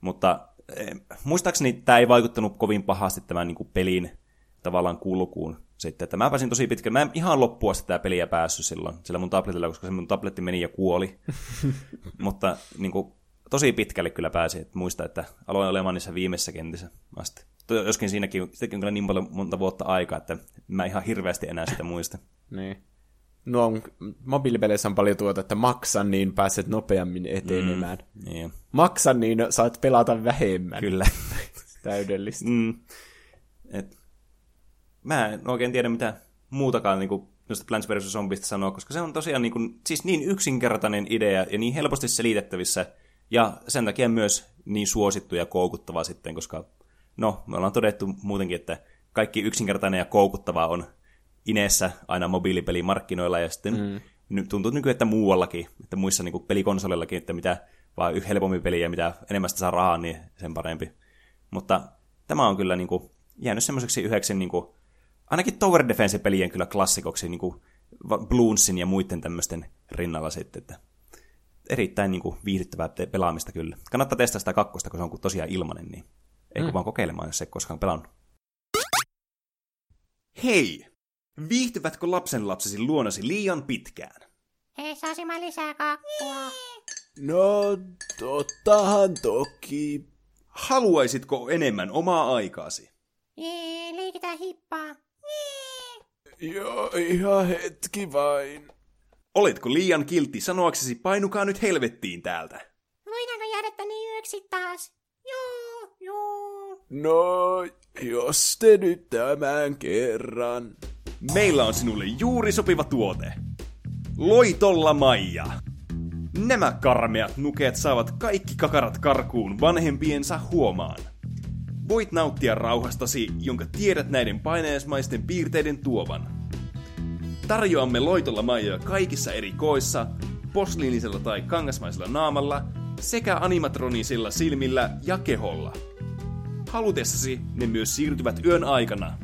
Mutta eh, muistaakseni tämä ei vaikuttanut kovin pahasti tämän niin kuin pelin tavallaan kulkuun. Sitten, että mä pääsin tosi pitkälle. Mä en ihan loppua sitä peliä päässyt silloin, sillä mun tabletilla, koska se mun tabletti meni ja kuoli. Mutta niin kuin, tosi pitkälle kyllä pääsin. Että muista, että aloin olemaan niissä viimeisessä kentissä asti. Joskin siinäkin, siinäkin on kyllä niin paljon monta vuotta aikaa, että mä ihan hirveästi enää sitä muista. niin nuo mobiilipeleissä on paljon tuota, että maksa niin pääset nopeammin etenemään. Mm, niin. Maksa niin saat pelata vähemmän. Kyllä. Täydellistä. Mm. Et, mä en oikein tiedä mitä muutakaan niin noista Plants vs. Zombiesta sanoa, koska se on tosiaan niin, kuin, siis niin yksinkertainen idea ja niin helposti selitettävissä ja sen takia myös niin suosittu ja koukuttava sitten, koska no, me ollaan todettu muutenkin, että kaikki yksinkertainen ja koukuttava on Ineessä aina mobiilipelimarkkinoilla ja sitten mm. tuntuu nykyään, että muuallakin, että muissa niin pelikonsoleillakin, että mitä vaan helpommin peliä, mitä enemmän sitä saa rahaa, niin sen parempi. Mutta tämä on kyllä niin kuin, jäänyt semmoiseksi yhdeksi, niin kuin, ainakin Tower Defense-pelien kyllä klassikoksi niin kuin Bloonsin ja muiden tämmöisten rinnalla sitten, että erittäin niin kuin, viihdyttävää pelaamista kyllä. Kannattaa testaa sitä kakkosta, kun se on tosiaan ilmanen, niin ei mm. vaan kokeilemaan, jos ei koskaan pelannut. Hei! Viihtyvätkö lapsenlapsesi luonasi liian pitkään? Hei, saisi mä lisää kakkua? No, tottahan toki. Haluaisitko enemmän omaa aikaasi? Jee, liikitään hippaa. Joo, ihan hetki vain. Oletko liian kiltti sanoaksesi painukaa nyt helvettiin täältä? Voidaanko jäädä tänne yöksi taas? No, jos te nyt tämän kerran. Meillä on sinulle juuri sopiva tuote. Loitolla Maija. Nämä karmeat nukeet saavat kaikki kakarat karkuun vanhempiensa huomaan. Voit nauttia rauhastasi, jonka tiedät näiden paineismaisten piirteiden tuovan. Tarjoamme loitolla Maijaa kaikissa eri koissa, posliinisella tai kangasmaisella naamalla sekä animatronisilla silmillä ja keholla. Halutessasi ne myös siirtyvät yön aikana.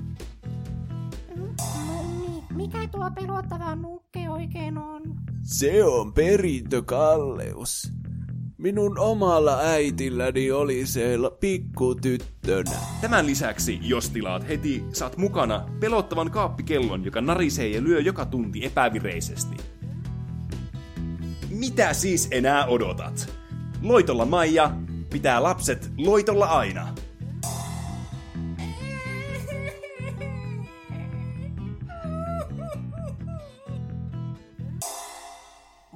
Mummi, mikä tuo pelottava nukke oikein on? Se on perintökalleus. Minun omalla äitilläni oli se pikkutyttönä. Tämän lisäksi, jos tilaat heti, saat mukana pelottavan kaappikellon, joka narisee ja lyö joka tunti epävireisesti. Mitä siis enää odotat? Loitolla Maija pitää lapset loitolla aina.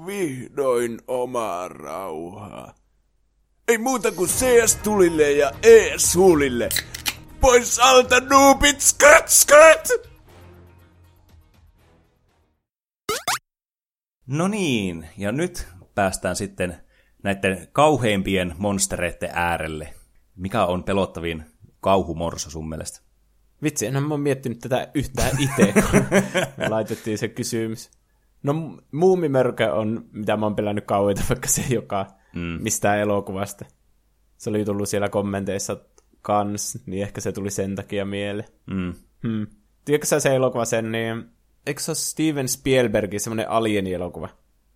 Vihdoin oma rauha. Ei muuta kuin CS-tulille ja E-suulille. Pois alta, noobit! Skat, skat! No niin, ja nyt päästään sitten näiden kauheimpien monstereiden äärelle. Mikä on pelottavin kauhumorso sun mielestä? Vitsi, enhän mä oon miettinyt tätä yhtään itse, kun laitettiin se kysymys. No muumimörkö on, mitä mä oon pelännyt kauheita, vaikka se joka mm. mistään elokuvasta. Se oli tullut siellä kommenteissa kans, niin ehkä se tuli sen takia mieleen. Mm. Hmm. Tiedätkö sä se elokuva sen, niin eikö se ole Steven Spielbergin semmoinen alien-elokuva?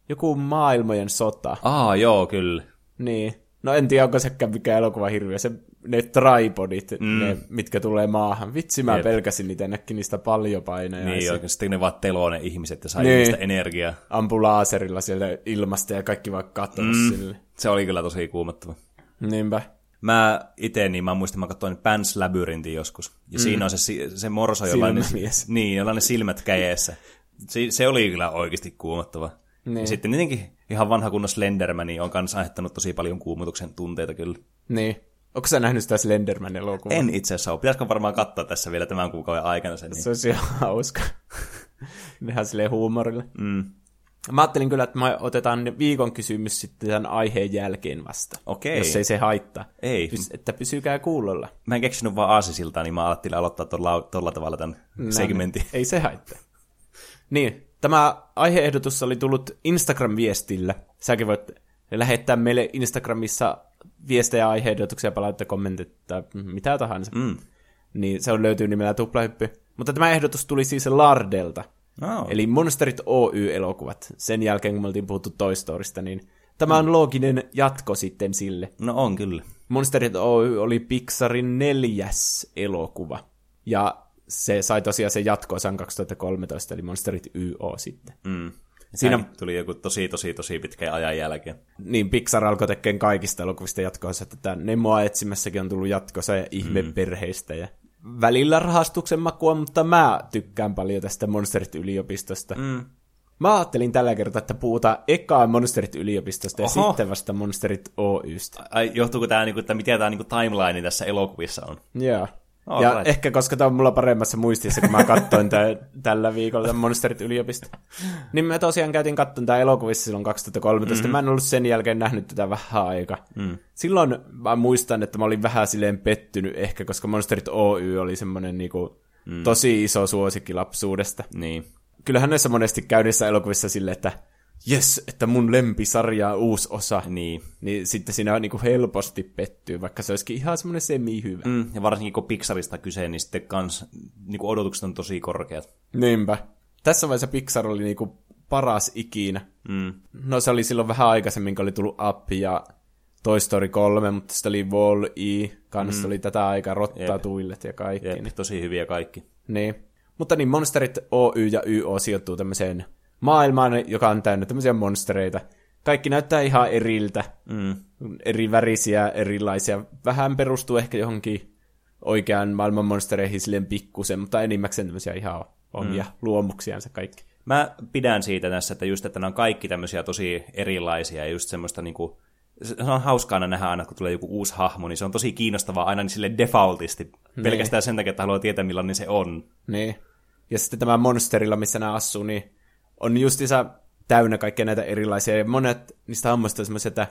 Joku maailmojen sota. Aa, joo, kyllä. Niin. No en tiedä, onko sekään mikä elokuva hirveä. Se, ne tripodit, mm. ne, mitkä tulee maahan. Vitsi, mä Jep. pelkäsin niitä näkki niistä paljon paineja. Niin, oikein. Sitten ne vaan teloo ne ihmiset ja sai niin. niistä energiaa. Ampu laaserilla siellä ilmasta ja kaikki vaan katsoo mm. sille. Se oli kyllä tosi kuumottava. Niinpä. Mä itse, niin mä muistan, mä katsoin Pants Labyrinthin joskus. Ja mm. siinä on se, se morso, jolla ne, niin, jolla ne silmät käjeessä. Se, se oli kyllä oikeasti kuumottava. Niin. Ja sitten tietenkin ihan vanha kunnon Slenderman niin on kanssa aiheuttanut tosi paljon kuumutuksen tunteita kyllä. Niin. Onko sä nähnyt sitä Slenderman elokuvaa? En itse asiassa ole. Pitäisikö varmaan katsoa tässä vielä tämän kuukauden aikana sen? Niin. Se olisi ihan hauska. Ihan silleen huumorille. Mm. Mä ajattelin kyllä, että me otetaan viikon kysymys sitten tämän aiheen jälkeen vasta. Okei. Jos ei se haittaa. Ei. Pys- että pysykää kuulolla. Mä en keksinyt vaan aasisiltaan, niin mä ajattelin aloittaa tuolla, tuolla tavalla tämän Näin. segmentin. Ei se haittaa. Niin, tämä aiheehdotus oli tullut Instagram-viestillä. Säkin voit lähettää meille Instagramissa viestejä, aiheehdotuksia, palautetta, kommentteja, mitä tahansa. Mm. Niin se on löytyy nimellä Tuplahyppy. Mutta tämä ehdotus tuli siis Lardelta. Oh. Eli Monsterit Oy-elokuvat. Sen jälkeen, kun me oltiin puhuttu Toy Storysta, niin tämä on looginen jatko sitten sille. No on kyllä. Monsterit Oy oli Pixarin neljäs elokuva. Ja se sai tosiaan sen jatko-osan 2013, eli Monsterit YO sitten. Mm. Siinä tuli joku tosi, tosi, tosi pitkä ajan jälkeen. Niin, Pixar alkoi tekemään kaikista elokuvista jatko-osa, että tämä Nemoa etsimässäkin on tullut jatkossa ja ihmeperheistä ja välillä rahastuksen makua, mutta mä tykkään paljon tästä Monsterit yliopistosta. Mm. Mä ajattelin tällä kertaa, että puhutaan ekaa Monsterit yliopistosta Oho. ja sitten vasta Monsterit Oystä. Ai, johtuuko tämä, niinku, että mikä tämä niinku, timeline tässä elokuvissa on? Joo. Ja right. ehkä koska tämä on mulla paremmassa muistissa, kun mä katsoin tä- tällä viikolla tämän Monsterit yliopisto. Niin mä tosiaan käytin katsoin tämä elokuvissa silloin 2013. Mm-hmm. Mä en ollut sen jälkeen nähnyt tätä vähän aika. Mm. Silloin mä muistan, että mä olin vähän silleen pettynyt ehkä, koska Monsterit Oy oli semmoinen niinku mm. tosi iso suosikki lapsuudesta. Niin. Kyllähän näissä monesti käy niissä elokuvissa silleen, että jes, että mun lempisarja on uusi osa. Niin. Niin sitten siinä niinku helposti pettyy, vaikka se olisikin ihan semmoinen semi-hyvä. Mm, ja varsinkin kun Pixarista kyse, niin sitten kans niin kuin odotukset on tosi korkeat. Niinpä. Tässä vaiheessa Pixar oli niinku paras ikinä. Mm. No se oli silloin vähän aikaisemmin, kun oli tullut Up ja Toy Story 3, mutta sitten oli Wall-E, kanssa mm. oli tätä aikaa Rottatuillet ja kaikki. Jep, Niin. tosi hyviä kaikki. niin. Mutta niin, Monsterit Oy ja YO sijoittuu tämmöiseen maailmaan, joka on täynnä tämmöisiä monstereita. Kaikki näyttää ihan eriltä, Mm. eri värisiä, erilaisia. Vähän perustuu ehkä johonkin oikean maailman monstereihin silleen pikkusen, mutta enimmäkseen tämmöisiä ihan omia mm. luomuksiansa kaikki. Mä pidän siitä tässä, että just, että nämä on kaikki tämmöisiä tosi erilaisia ja just semmoista niinku, se on hauskaa aina nähdä aina, kun tulee joku uusi hahmo, niin se on tosi kiinnostavaa aina niin sille defaultisti. Pelkästään sen takia, että haluaa tietää, millainen se on. Niin. Ja sitten tämä monsterilla, missä nämä asuu, niin on justiinsa täynnä kaikkia näitä erilaisia. Ja monet niistä hahmoista on semmoisia, että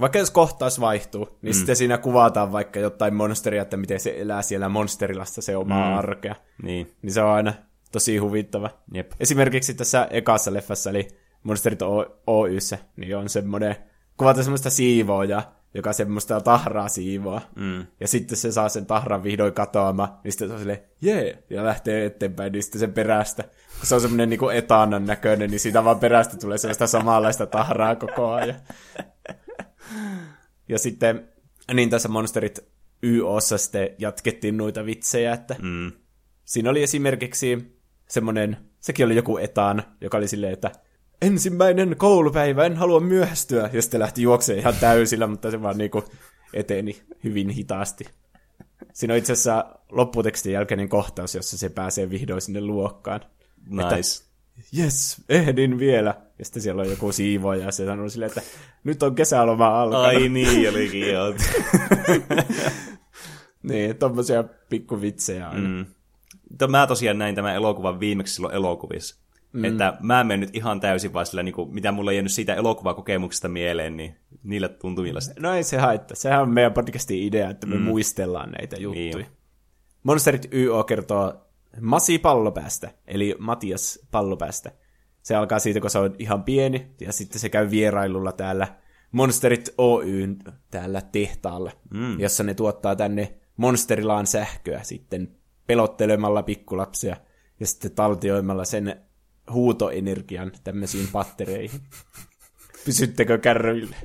vaikka jos kohtaus vaihtuu, niin mm. sitten siinä kuvataan vaikka jotain monsteria, että miten se elää siellä monsterilassa se omaa mm. arkea. Niin, Niin se on aina tosi huvittava. jep. Esimerkiksi tässä ekassa leffassa, eli Monsterit Oyssä, niin on semmoinen, kuvata semmoista siivoja, joka semmoista tahraa siivoa. Mm. Ja sitten se saa sen tahran vihdoin katoamaan, niin sitten se on silleen, jee, ja lähtee eteenpäin, niin sitten sen perästä, kun se on semmoinen niin etanan näköinen, niin siitä vaan perästä tulee sellaista samanlaista tahraa koko ajan. Ja sitten, niin tässä Monsterit YOssa sitten jatkettiin noita vitsejä, että Mm. Siinä oli esimerkiksi semmoinen, sekin oli joku etaan, joka oli silleen, että ensimmäinen koulupäivä, en halua myöhästyä. Ja sitten lähti juoksemaan ihan täysillä, mutta se vaan niinku eteni hyvin hitaasti. Siinä on itse asiassa lopputekstin jälkeinen kohtaus, jossa se pääsee vihdoin sinne luokkaan. Nice. Yes, ehdin vielä. Ja sitten siellä on joku siivoja ja se sanoo silleen, että nyt on kesäloma alkanut. Ai niin, olikin joo. Niin, tommosia pikkuvitsejä aina. Mm. Mä tosiaan näin tämän elokuvan viimeksi silloin elokuvissa. Mm. Että mä en mennyt ihan täysin vaan sillä, niin kuin, mitä mulla on jäänyt siitä elokuvakokemuksesta mieleen, niin niillä tuntumilla sitten. No ei se haittaa. Sehän on meidän podcastin idea, että me mm. muistellaan näitä juttuja. Niin. Monsterit YO kertoo Masi pallopäästä, eli Matias pallopäästä. Se alkaa siitä, kun se on ihan pieni, ja sitten se käy vierailulla täällä Monsterit Oyn täällä tehtaalla, mm. jossa ne tuottaa tänne Monsterilaan sähköä sitten pelottelemalla pikkulapsia ja sitten taltioimalla sen huutoenergian tämmöisiin pattereihin. Pysyttekö kärryille?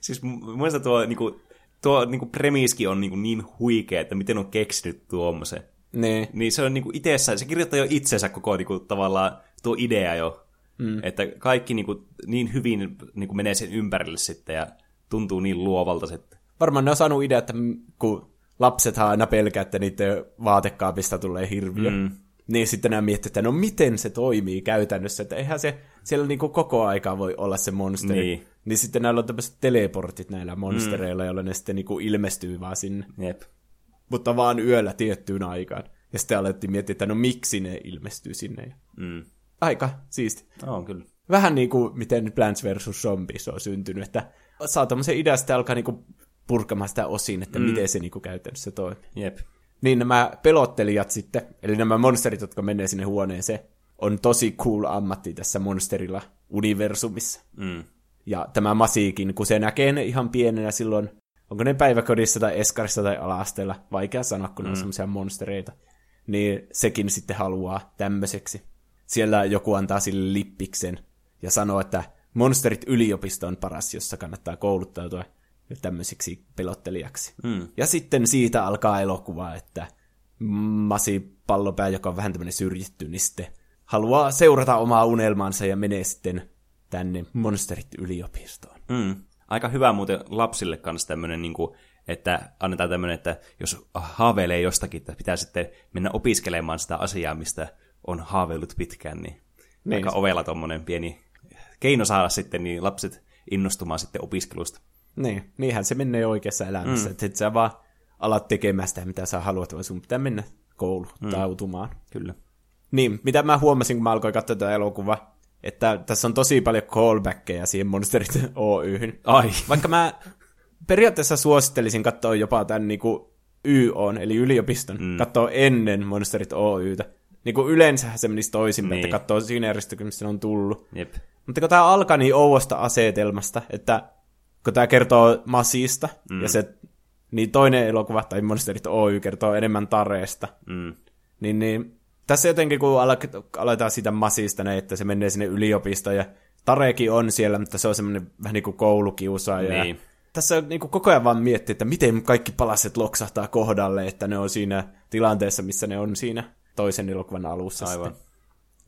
Siis mun mielestä tuo, niinku, tuo niinku premiiski on niinku niin huikea, että miten on keksinyt tuommoisen. Niin. Niin se on niinku itsessään, se kirjoittaa jo itsensä koko niinku, tavallaan tuo idea jo. Mm. Että kaikki niinku, niin hyvin niinku, menee sen ympärille sitten ja tuntuu niin luovalta sitten. Varmaan ne on saanut idea, että kun lapsethan aina pelkää, että niiden vaatekaapista tulee hirviö. Mm. Niin sitten nämä miettii, että no miten se toimii käytännössä, että eihän se siellä niinku koko aikaa voi olla se monsteri. Niin. niin sitten näillä on tämmöiset teleportit näillä monstereilla, mm. joilla ne sitten niinku ilmestyy vaan sinne. Jep. Mutta vaan yöllä tiettyyn aikaan. Ja sitten alettiin miettiä, että no miksi ne ilmestyy sinne. Mm. Aika siisti. On kyllä. Vähän niin kuin miten Plants vs. Zombies on syntynyt, että saa tommosen idea, sitten alkaa niinku purkamaan sitä osin, että mm. miten se niinku käytännössä toimii. Jep. Niin nämä pelottelijat sitten, eli nämä monsterit, jotka menee sinne huoneeseen, on tosi cool ammatti tässä monsterilla universumissa. Mm. Ja tämä Masiikin, kun se näkee ne ihan pienenä silloin, onko ne päiväkodissa tai eskarissa tai alaasteella, vaikea sanoa, kun mm. ne on semmoisia monstereita, niin sekin sitten haluaa tämmöiseksi. Siellä joku antaa sille lippiksen ja sanoo, että monsterit yliopisto on paras, jossa kannattaa kouluttautua tämmöiseksi pelottelijaksi. Mm. Ja sitten siitä alkaa elokuva, että Masi pallopää, joka on vähän tämmöinen syrjitty, niin sitten haluaa seurata omaa unelmaansa ja menee sitten tänne Monsterit yliopistoon. Mm. Aika hyvä muuten lapsille kanssa tämmöinen, niin kuin, että annetaan tämmöinen, että jos haaveilee jostakin, että pitää sitten mennä opiskelemaan sitä asiaa, mistä on haaveillut pitkään, niin, niin. aika ovella tommonen pieni keino saada sitten niin lapset innostumaan sitten opiskelusta. Niin, niinhän se menee oikeassa elämässä, mm. että et sä vaan alat tekemään sitä, mitä sä haluat, vaan sun pitää mennä kouluttautumaan. Mm. Kyllä. Niin, mitä mä huomasin, kun mä alkoin katsoa tätä elokuvaa, että tässä on tosi paljon callbackkejä siihen Monsterit Oyhyn. Ai. Vaikka mä periaatteessa suosittelisin katsoa jopa tämän niin kuin YOn, eli yliopiston, mm. katsoa ennen Monsterit Oytä. Niin kuin yleensähän se menisi toisinpäin, Niin. että katsoo siinä ne on tullut. Jep. Mutta kun tämä alkaa niin ouosta asetelmasta, että kun tämä kertoo Masista, mm. ja se niin toinen elokuva, tai Monsterit Oy, kertoo enemmän Tareesta, Mm. niin, niin tässä jotenkin kun al- aletaan siitä Masista, niin että se menee sinne yliopistoon, ja Tarekin on siellä, mutta se on semmoinen vähän niin kuin koulukiusaaja. Niin. Ja tässä niin kuin koko ajan vaan miettii, että miten kaikki palaset loksahtaa kohdalle, että ne on siinä tilanteessa, missä ne on siinä toisen elokuvan alussa. Aivan. Sitten.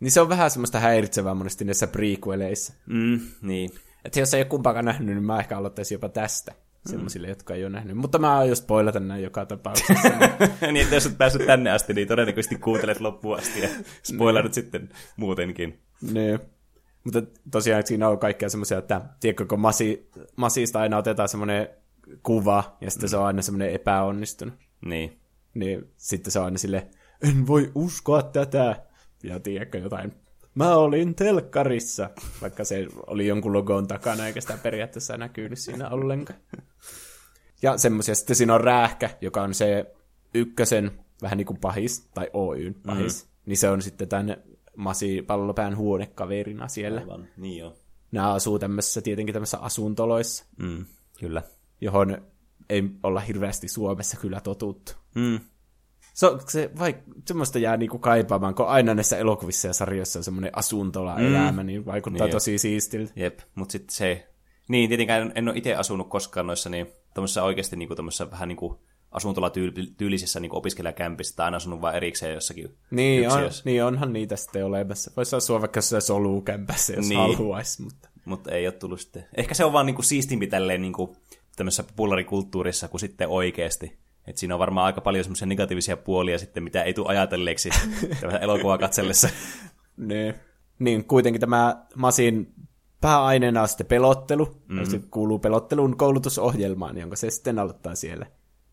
Niin se on vähän semmoista häiritsevää monesti näissä prequeleissa. Mm, niin. Että jos ei ole kumpaakaan nähnyt, niin mä ehkä aloittaisin jopa tästä. Semmoisille, jotka ei ole nähnyt. Mutta mä aion spoilata näin joka tapauksessa. niin, että jos olet päässyt tänne asti, niin todennäköisesti kuuntelet loppuun asti ja spoilerit sitten muutenkin. niin. Mutta tosiaan siinä on kaikkea semmoisia, että tiedätkö, kun Masi, Masista aina otetaan semmoinen kuva, ja sitten se on aina semmoinen epäonnistunut. Niin. Niin sitten se on aina sille en voi uskoa tätä. Ja tiedätkö jotain, mä olin telkkarissa, vaikka se oli jonkun logon takana, eikä sitä periaatteessa näkynyt siinä ollenkaan. Ja semmoisia, sitten siinä on räähkä, joka on se ykkösen vähän niin kuin pahis, tai Oyn pahis. Mm. Niin se on sitten tämän Masi pallopään huonekaverina siellä. Aivan, niin joo. Nämä asuu tämmöisissä, tietenkin tämmöisissä asuntoloissa, Mm, kyllä. johon ei olla hirveästi Suomessa kyllä totuttu. Mm. Se, on- se vaik, semmoista jää niinku kaipaamaan, kun aina näissä elokuvissa ja sarjoissa on semmoinen asuntola-elämä, niin vaikuttaa Niin tosi siistiltä. Jep, mutta sitten se... Niin, tietenkään en, en ole itse asunut koskaan noissa, niin tämmöisessä oikeasti niin kuin, vähän niin kuin asuntolatyylisissä niin opiskelijakämpissä, tai aina asunut vain erikseen jossakin Niin, on, niin onhan niitä sitten olemassa. Voisi asua vaikka jossain solukämpässä, jos Niin. niin. haluaisi, mutta... Mutta ei ole tullut sitten. Ehkä se on vaan niinku siistimpi tälleen niinku tämmöisessä populaarikulttuurissa kuin sitten oikeasti. Et siinä on varmaan aika paljon semmoisia negatiivisia puolia sitten, mitä ei tule ajatelleeksi elokuvaa katsellessa. Niin. niin, kuitenkin tämä Masin pääaineena on sitten pelottelu. Mm-hmm. Se kuuluu pelottelun koulutusohjelmaan, jonka se sitten aloittaa siellä.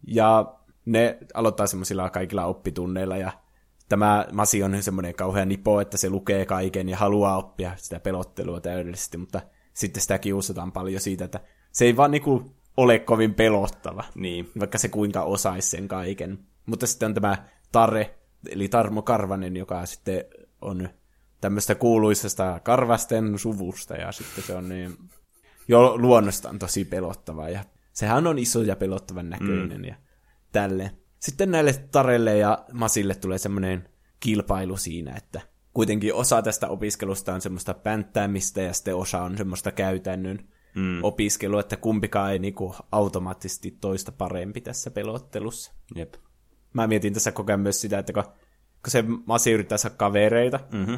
Ja ne aloittaa semmoisilla kaikilla oppitunneilla, ja tämä Masi on semmoinen kauhea nipo, että se lukee kaiken ja haluaa oppia sitä pelottelua täydellisesti, mutta sitten sitä kiusataan paljon siitä, että se ei vaan niinku ole kovin pelottava, Niin. vaikka se kuinka osaisi sen kaiken. Mutta sitten on tämä Tare, eli Tarmo Karvanen, joka sitten on tämmöistä kuuluisesta karvasten suvusta, ja sitten se on niin, jo luonnostaan tosi pelottava, ja sehän on iso ja pelottavan näköinen, mm. ja tälleen. Sitten näille Tarelle ja Masille tulee semmoinen kilpailu siinä, että kuitenkin osa tästä opiskelusta on semmoista pänttäämistä, ja sitten osa on semmoista käytännön mm. opiskelua, että kumpikaan ei niinku automaattisesti toista parempi tässä pelottelussa. Jep. Mä mietin tässä koko ajan myös sitä, että kun, kun se Masi yrittää saada kavereita, Mm-hmm.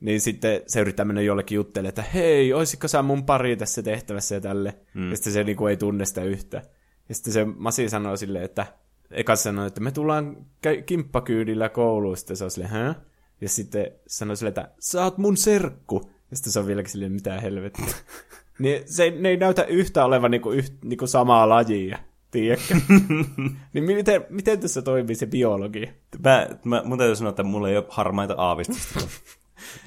niin sitten se yrittää mennä jollekin juttelemaan, että hei, olisitko sä mun pari tässä tehtävässä ja tälle. Mm. Ja sitten se niinku ei tunne sitä yhtä. Ja sitten se Masi sanoo silleen, että eka se sanoo, että me tullaan kimppakyydillä kouluun. Sitten se on silleen, hä? Ja sitten sanoo silleen, että sä oot mun serkku. Ja sitten se on vieläkin silleen, mitä helvettiä. niin se, ei- ne ei näytä yhtä olevan niinku, yht, niinku samaa lajia. Tiedätkö? niin miten, miten tässä toimii se biologia? Mä, mä, mun täytyy sanoa, että mulla ei ole harmaita aavistusta.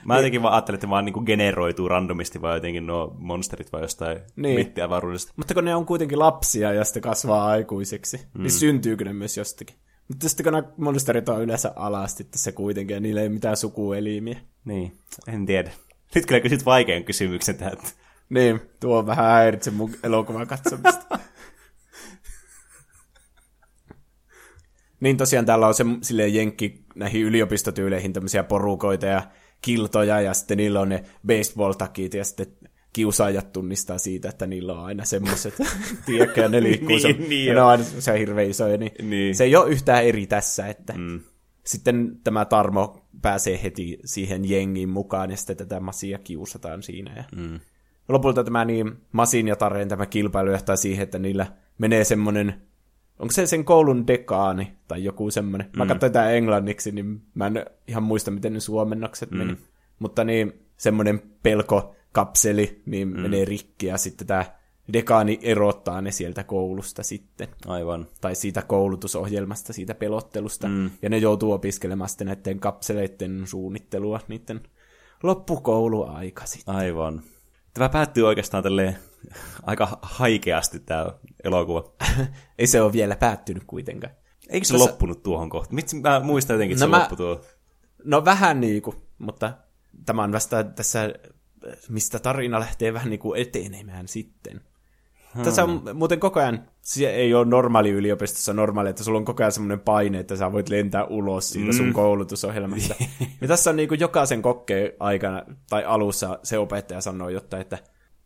Mä jotenkin vaan ajattelin, että vaan niinku generoituu randomisti vai jotenkin nuo monsterit vai jostain Niin. niin. mittiavaruudesta. Mutta kun ne on kuitenkin lapsia ja sitten kasvaa aikuiseksi, mm. niin syntyykö ne myös jostakin? Mutta sitten kun nämä monsterit on yleensä alasti tässä kuitenkin, ja niillä ei ole mitään sukuelimiä. Niin, en tiedä. Nyt kyllä kysyt vaikean kysymyksen tähän. että- Niin, tuo on vähän häiritse mun elokuvan katsomista. niin tosiaan täällä on se silleen jenkki näihin yliopistotyyleihin tämmöisiä porukoita ja kiltoja, ja sitten niillä on ne baseball-takit, ja sitten kiusaajat tunnistaa siitä, että niillä on aina semmoiset, tiedätkö, ja ne liikkuu, Niin, se, niin ja ne on aina semmoisia hirveän isoja, niin, Niin. se ei ole yhtään eri tässä, että mm. sitten tämä Tarmo pääsee heti siihen jengiin mukaan, ja sitten tätä Masia kiusataan siinä, ja mm. Lopulta tämä niin Masin ja Tareen tämä kilpailu johtaa siihen, että niillä menee semmoinen, onko se sen koulun dekaani tai joku semmoinen. Mä katsoin tätä englanniksi, niin mä en ihan muista, miten ne suomennokset mm. meni. Mutta niin semmoinen pelkokapseli niin mm. menee rikki ja sitten tämä dekaani erottaa ne sieltä koulusta sitten. Aivan. Tai siitä koulutusohjelmasta, siitä pelottelusta. Mm. Ja ne joutuu opiskelemaan sitten näiden kapseleiden suunnittelua, niiden loppukouluaika sitten. Aivan. Tämä päättyy oikeastaan tälleen aika haikeasti tämä elokuva. Ei se ole vielä päättynyt kuitenkaan. Eikö se Tässä- loppunut tuohon kohtaan? Mitsi, mä muistan jotenkin, että No se mä- loppui tuohon. No vähän niinku, mutta tämä on vasta tässä mistä tarina lähtee vähän niin kuin etenemään sitten. Hmm. Tässä on muuten koko ajan, se ei ole normaali yliopistossa normaali, että sulla on koko ajan semmoinen paine, että sä voit lentää ulos siitä mm. sun koulutusohjelmasta. ja tässä on niin kuin jokaisen kokkeen aikana tai alussa se opettaja sanoo jotta, että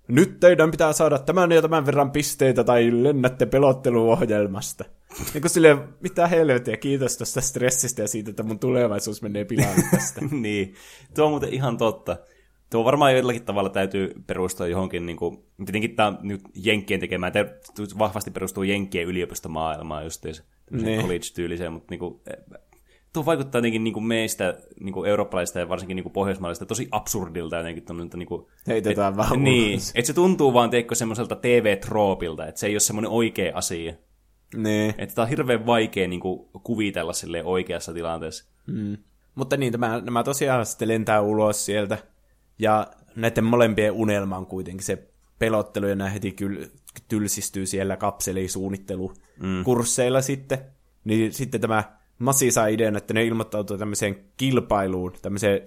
nyt teidän pitää saada tämän ja tämän verran pisteitä tai lennätte pelotteluohjelmasta. Niin kuin silleen, mitä helvettiä, kiitos tuosta stressistä ja siitä, että mun tulevaisuus menee pilalle tästä. niin, tuo on muuten ihan totta. Tuo varmaan jollakin tavalla täytyy perustua johonkin, niin kuin, tietenkin tämä on nyt Jenkkien tekemään, tämä vahvasti perustuu Jenkkien yliopistomaailmaan just niin. college-tyyliseen, mutta niin kuin, tuo vaikuttaa jotenkin niin kuin meistä, niin kuin eurooppalaisista ja varsinkin niin kuin pohjoismaalaisista, tosi absurdilta jotenkin. Niin kuin, Heitetään et, vaan Niin, että se tuntuu vaan teikö semmoiselta TV-troopilta, että se ei ole semmoinen oikea asia. Niin. Että tämä on hirveän vaikea niin kuin, kuvitella sille oikeassa tilanteessa. Mm. Mutta niin, tämä, nämä tosiaan sitten lentää ulos sieltä, ja näiden molempien unelma on kuitenkin se pelottelu, ja nämä heti kyl, tylsistyy siellä kapselisuunnittelu-kursseilla mm. sitten. Niin sitten tämä Masi saa idean, että ne ilmoittautuu tämmöiseen kilpailuun, tämmöiseen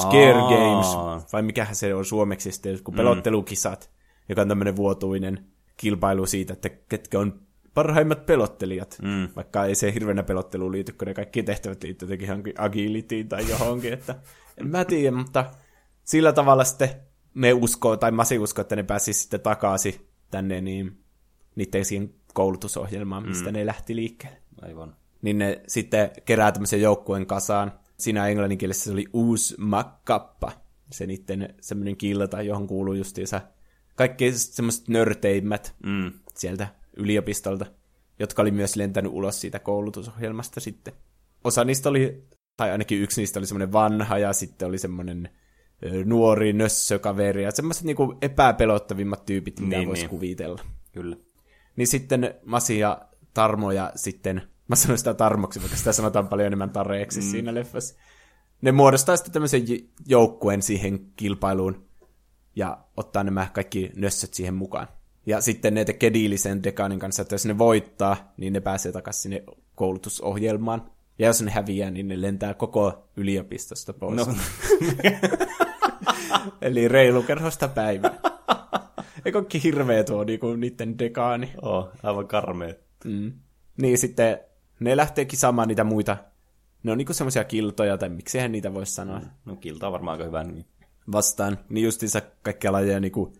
Scare Aa. Games, vai mikähän se on suomeksi sitten, kun mm. pelottelukisat, joka on tämmöinen vuotuinen kilpailu siitä, että ketkä on parhaimmat pelottelijat, mm. vaikka ei se hirveänä pelotteluun liity, kun ne kaikki tehtävät liittyy jotenkin agilitiin tai johonkin, että en mä tiedä, mutta sillä tavalla sitten me uskoo, tai Masi uskoo, että ne pääsisi sitten takaisin tänne niin, niiden siihen koulutusohjelmaan, mistä mm. ne lähti liikkeelle. Aivan niin ne sitten kerää tämmöisen joukkueen kasaan. Siinä englanninkielessä se oli uusi makkappa, se niiden semmoinen kilta, johon kuuluu justiinsa kaikki semmoiset nörteimmät mm. sieltä yliopistolta, jotka oli myös lentänyt ulos siitä koulutusohjelmasta sitten. Osa niistä oli, tai ainakin yksi niistä oli semmoinen vanha, ja sitten oli semmoinen nuori nössökaveri, ja semmoiset niinku epäpelottavimmat tyypit, mitä niin, voisi niin. kuvitella. Kyllä. Niin sitten Masi ja Tarmo ja sitten Mä sanon sitä tarmoksi, vaikka sitä sanotaan paljon enemmän tareeksi mm. siinä leffassa. Ne muodostaa sitten tämmöisen joukkueen siihen kilpailuun ja ottaa nämä kaikki nössöt siihen mukaan. Ja sitten ne tekee diilisen dekaanin kanssa, että jos ne voittaa, niin ne pääsee takaisin sinne koulutusohjelmaan. Ja jos ne häviää, niin ne lentää koko yliopistosta pois. No. Eli reilukerhosta päivä. Eikö olekin hirveä tuo niinku, niiden dekaani? Oh, aivan karmea. Mm. Niin sitten ne lähtee kisaamaan niitä muita. Ne on niinku semmoisia kiltoja, tai miksihän niitä voisi sanoa. Mm. No kilta on varmaan aika hyvä nimi. Vastaan. Niin justiinsa kaikkia lajeja, niinku,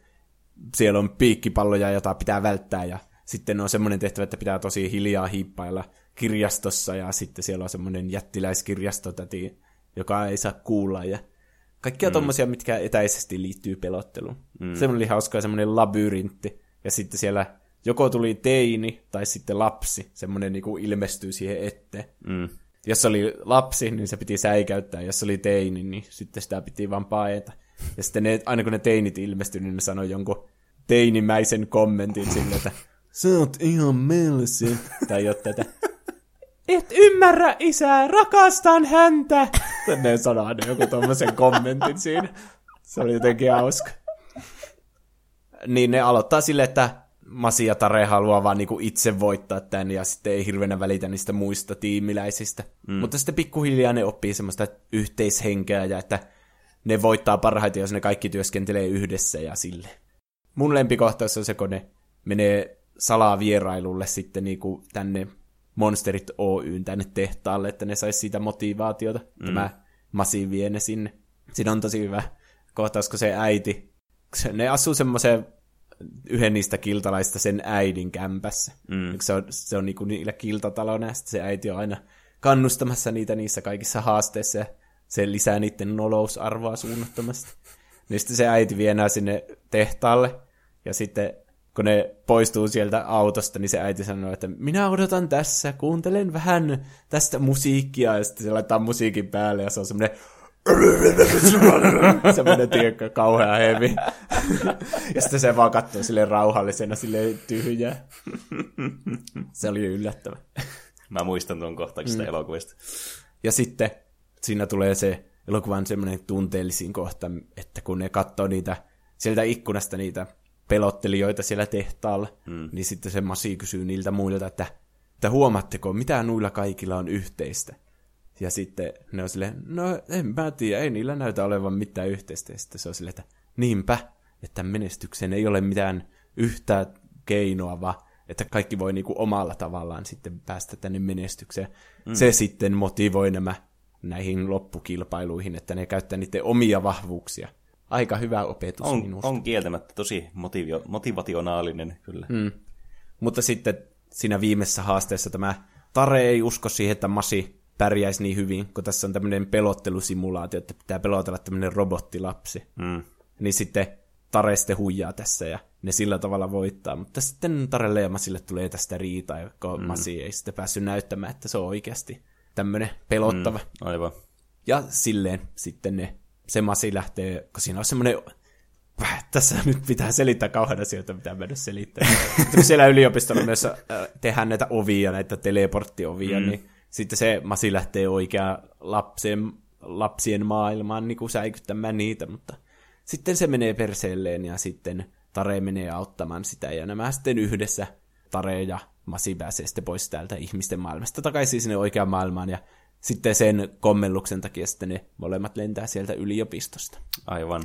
siellä on piikkipalloja, jota pitää välttää, ja sitten on semmoinen tehtävä, että pitää tosi hiljaa hiippailla kirjastossa, ja sitten siellä on semmoinen jättiläiskirjastotäti, joka ei saa kuulla, ja kaikkia mm. tommosia, mitkä etäisesti liittyy pelotteluun. Mm. Semmoinen oli hauska semmoinen labyrintti, ja sitten siellä joko tuli teini tai sitten lapsi, semmoinen niin ilmestyy siihen eteen. Mm. Jos oli lapsi, niin se piti säikäyttää, jos oli teini, niin sitten sitä piti vaan paeta. Ja sitten ne, aina kun ne teinit ilmestyi, niin ne sanoi jonkun teinimäisen kommentin sille, että sä oot ihan melsi, tai jotain tätä. Et ymmärrä isää, rakastan häntä. Ne sanoo aina joku tommosen kommentin siinä. Se oli jotenkin hauska. Niin ne aloittaa sille, että Masi ja Tare haluaa vaan niinku itse voittaa tämän ja sitten ei hirveänä välitä niistä muista tiimiläisistä. Mm. Mutta sitten pikkuhiljaa ne oppii semmoista yhteishenkeä ja että ne voittaa parhaiten, jos ne kaikki työskentelee yhdessä ja sille. Mun lempikohtaus on se, kun ne menee salaa vierailulle sitten niinku tänne Monsterit Oyn tänne tehtaalle, että ne saisi siitä motivaatiota. Mm. Tämä Masi vie ne sinne. Siinä on tosi hyvä kohtaus, kun se äiti, ne asuu semmoiseen yhden niistä kiltalaista sen äidin kämpässä. Mm. Se on, se on niinku niillä kiltatalona, ja se äiti on aina kannustamassa niitä niissä kaikissa haasteissa, ja se lisää niiden nolousarvoa suunnattomasti. Niin sitten se äiti vie enää sinne tehtaalle, ja sitten kun ne poistuu sieltä autosta, niin se äiti sanoo, että minä odotan tässä, kuuntelen vähän tästä musiikkia, ja sitten se laittaa musiikin päälle, ja se on semmoinen Semmoinen, tiekka, kauhea hevi. ja sitten se vaan katsoo sille rauhallisena, sille tyhjää. Se oli yllättävä. Mä muistan tuon kohtaukista mm. elokuvista. Ja sitten siinä tulee se elokuvan semmoinen tunteellisin kohta, että kun ne katsoo niitä sieltä ikkunasta niitä pelottelijoita siellä tehtaalla, mm. niin sitten se Masi kysyy niiltä muilta, että, että huomaatteko, mitä nuilla kaikilla on yhteistä? Ja sitten ne on silleen, no en mä tiedä, ei niillä näytä olevan mitään yhteistä. Ja sitten se on silleen, että niinpä, että menestykseen ei ole mitään yhtä keinoa, vaan että kaikki voi niinku omalla tavallaan sitten päästä tänne menestykseen. Mm. Se sitten motivoi nämä näihin loppukilpailuihin, että ne käyttää niiden omia vahvuuksia. Aika hyvä opetus On, minusta. on kieltämättä tosi motivio, motivationaalinen kyllä. Mm. Mutta sitten siinä viimeisessä haasteessa tämä Tare ei usko siihen, että Masi pärjäisi niin hyvin, kun tässä on tämmöinen pelottelusimulaatio, että pitää pelotella tämmöinen robottilapsi. Mm. Niin sitten Tare sitten huijaa tässä ja ne sillä tavalla voittaa. Mutta sitten Tarelle ja Masille tulee tästä riitaa, kun mm. Masi ei sitten päässyt näyttämään, että se on oikeasti tämmöinen pelottava. Mm. Aivan. Ja silleen sitten ne, se Masi lähtee, kun siinä on semmoinen tässä nyt pitää selittää kauhean asioita, mitä. Mutta kun siellä yliopistolla myös äh, tehdään näitä ovia, näitä teleporttiovia, mm. niin sitten se Masi lähtee oikeaan lapsien, lapsien maailmaan niin kuin säikyttämään niitä, mutta sitten se menee perseelleen ja sitten Tare menee auttamaan sitä ja nämä sitten yhdessä, Tare ja Masi pääsee sitten pois täältä ihmisten maailmasta takaisin sinne oikeaan maailmaan ja sitten sen kommelluksen takia sitten ne molemmat lentää sieltä yliopistosta. Aivan.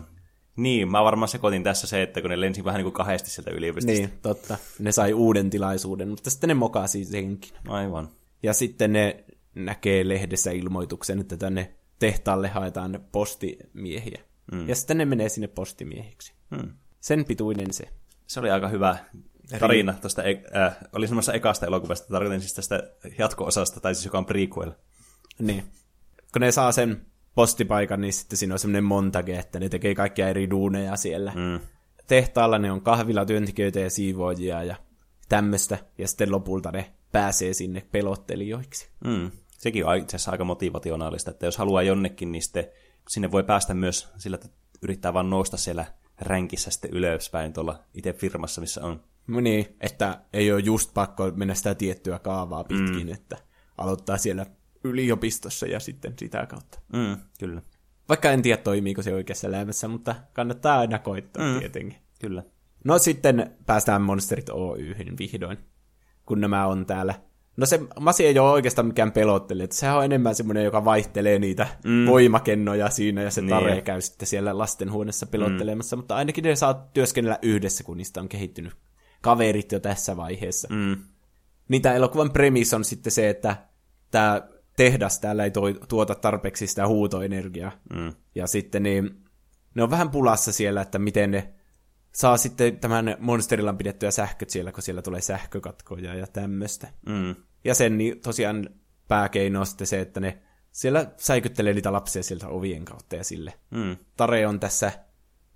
Niin, mä varmaan sekoitin tässä se, että kun ne lensi vähän niin kuin kahdesti sieltä yliopistosta. Niin, totta. Ne sai uuden tilaisuuden, mutta sitten ne mokasi senkin. Aivan. Ja sitten ne näkee lehdessä ilmoituksen, että tänne tehtaalle haetaan postimiehiä. Mm. Ja sitten ne menee sinne postimiehiksi. Mm. Sen pituinen se. Se oli aika hyvä tarina tuosta, äh, oli semmoista ekasta elokuvasta, tarkoitin siis tästä jatko-osasta, tai siis joka on prequel. Niin. Kun ne saa sen postipaikan, niin sitten siinä on semmoinen montage, että ne tekee kaikkia eri duuneja siellä. Mm. Tehtaalla ne on kahvilatyöntekijöitä ja siivoojia ja tämmöistä, ja sitten lopulta ne pääsee sinne pelottelijoiksi. Mm. Sekin on itse asiassa aika motivationaalista, että jos haluaa jonnekin, niin sitten sinne voi päästä myös sillä, että yrittää vaan nousta siellä ränkissä sitten ylöspäin tuolla itse firmassa, missä on. No niin, että ei ole just pakko mennä sitä tiettyä kaavaa pitkin, mm. että aloittaa siellä yliopistossa ja sitten sitä kautta. Mm, kyllä. Vaikka en tiedä, toimiiko se oikeassa elämässä, mutta kannattaa aina koittaa mm. tietenkin. Kyllä. No sitten päästään Monsterit Oyhyn vihdoin, kun nämä on täällä. No se Masi ei ole oikeastaan mikään pelottelija, että sehän on enemmän semmoinen, joka vaihtelee niitä mm. voimakennoja siinä, ja se niin. Tare käy sitten siellä lastenhuoneessa pelottelemassa, mm. mutta ainakin ne saa työskennellä yhdessä, kun niistä on kehittynyt kaverit jo tässä vaiheessa. Mm. Niin tämä elokuvan premis on sitten se, että tämä tehdas täällä ei tuota tarpeeksi sitä huutoenergiaa. Mm. Ja sitten niin, ne on vähän pulassa siellä, että miten ne saa sitten tämän monsterillan pidettyä sähköt siellä, kun siellä tulee sähkökatkoja ja tämmöistä. Mm. Ja sen niin tosiaan pääkeino on sitten se, että ne siellä säikyttelee niitä lapsia sieltä ovien kautta ja sille. Mm. Tare on tässä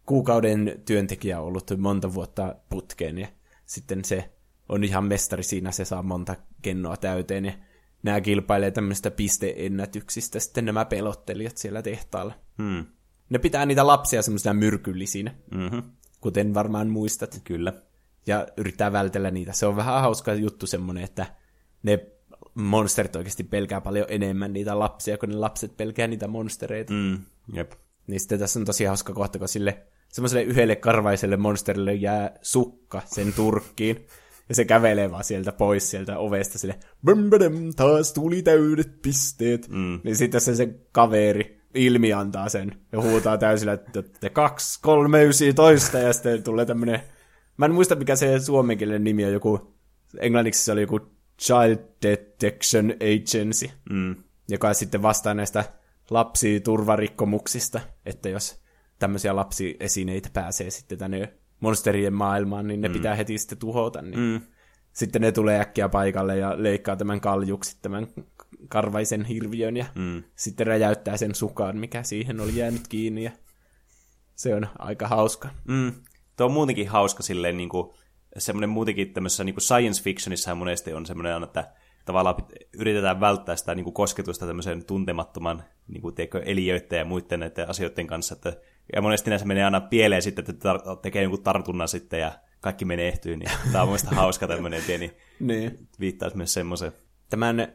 kuukauden työntekijä ollut monta vuotta putkeen ja sitten se on ihan mestari siinä, se saa monta kennoa täyteen ja nämä kilpailee tämmöistä pisteennätyksistä sitten nämä pelottelijat siellä tehtaalla. Mm. Ne pitää niitä lapsia semmoisina myrkyllisinä, Mm-hmm. kuten varmaan muistat. Kyllä. Ja yrittää vältellä niitä. Se on vähän hauska juttu semmoinen, että ne monsterit oikeasti pelkää paljon enemmän niitä lapsia, kun ne lapset pelkää niitä monstereita. Mm. Jep. Niin sitten tässä on tosi hauska kohta, kun sille semmoiselle yhdelle karvaiselle monsterille jää sukka sen turkkiin. Ja se kävelee vaan sieltä pois sieltä ovesta sille, Bämbädäm, taas tuli täydet pisteet. Mm. Niin sitten se, se kaveri ilmi antaa sen ja huutaa täysillä, että kaksi, kolme, ysi, toista. Ja sitten tulee tämmönen, mä en muista mikä se suomenkielinen nimi on, joku, englanniksi se oli joku Child Detection Agency, Mm. joka sitten vastaa näistä lapsiturvarikkomuksista, että jos tämmöisiä lapsiesineitä pääsee sitten tänne monsterien maailmaan, niin ne mm. pitää heti sitten tuhota. Niin Mm. Sitten ne tulee äkkiä paikalle ja leikkaa tämän kaljuksi, tämän karvaisen hirviön, ja Mm. sitten räjäyttää sen sukaan, mikä siihen oli jäänyt kiinni, ja se on aika hauska. Mm. Tuo on muutenkin hauska silleen niin kuin, semmoinen muutenkin tämmöisessä niin kuin science fictionissa monesti on semmoinen, että tavallaan yritetään välttää sitä niin kuin kosketusta tämmöisen tuntemattoman niin kuin, tiedätkö, eliöiden ja muiden näiden asioiden kanssa. Että, ja monesti näissä menee aina pieleen sitten, että tar- tekee jonkun tartunnan sitten ja kaikki menee ehtyyn. Niin tämä on mielestäni hauska tämmöinen pieni Niin. viittaus myös semmoiseen. Tämän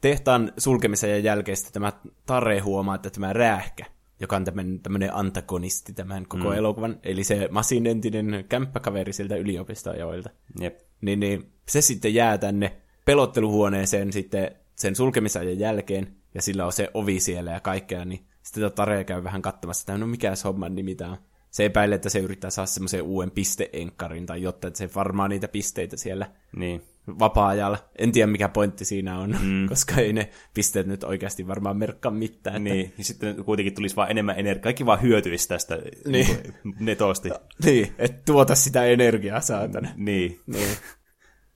tehtaan sulkemisen ja jälkeen tämä Tare huomaa, että tämä räähkä, joka on tämmöinen, tämmöinen antagonisti tämän koko mm. elokuvan, eli se Masin entinen kämppäkaveri sieltä yliopistoajoilta, Jep. niin, niin se sitten jää tänne pelotteluhuoneeseen sitten sen sulkemisajan jälkeen, ja sillä on se ovi siellä ja kaikkea, niin sitten Tarea käy vähän katsomassa, että no mikä se homman nimi tää on. Se epäilee, että se yrittää saada semmoisen uuden pisteenkkarin tai jotta, että se varmaa niitä pisteitä siellä Niin. vapaa-ajalla. En tiedä, mikä pointti siinä on, mm. koska ei ne pisteet nyt oikeasti varmaan merkkaa mitään. Että... Niin, ja sitten kuitenkin tulisi vaan enemmän energiaa. Kaikki vaan hyötyisi tästä Niin. niin. netosti. Niin, että tuota sitä energiaa saatana. Niin. Niin.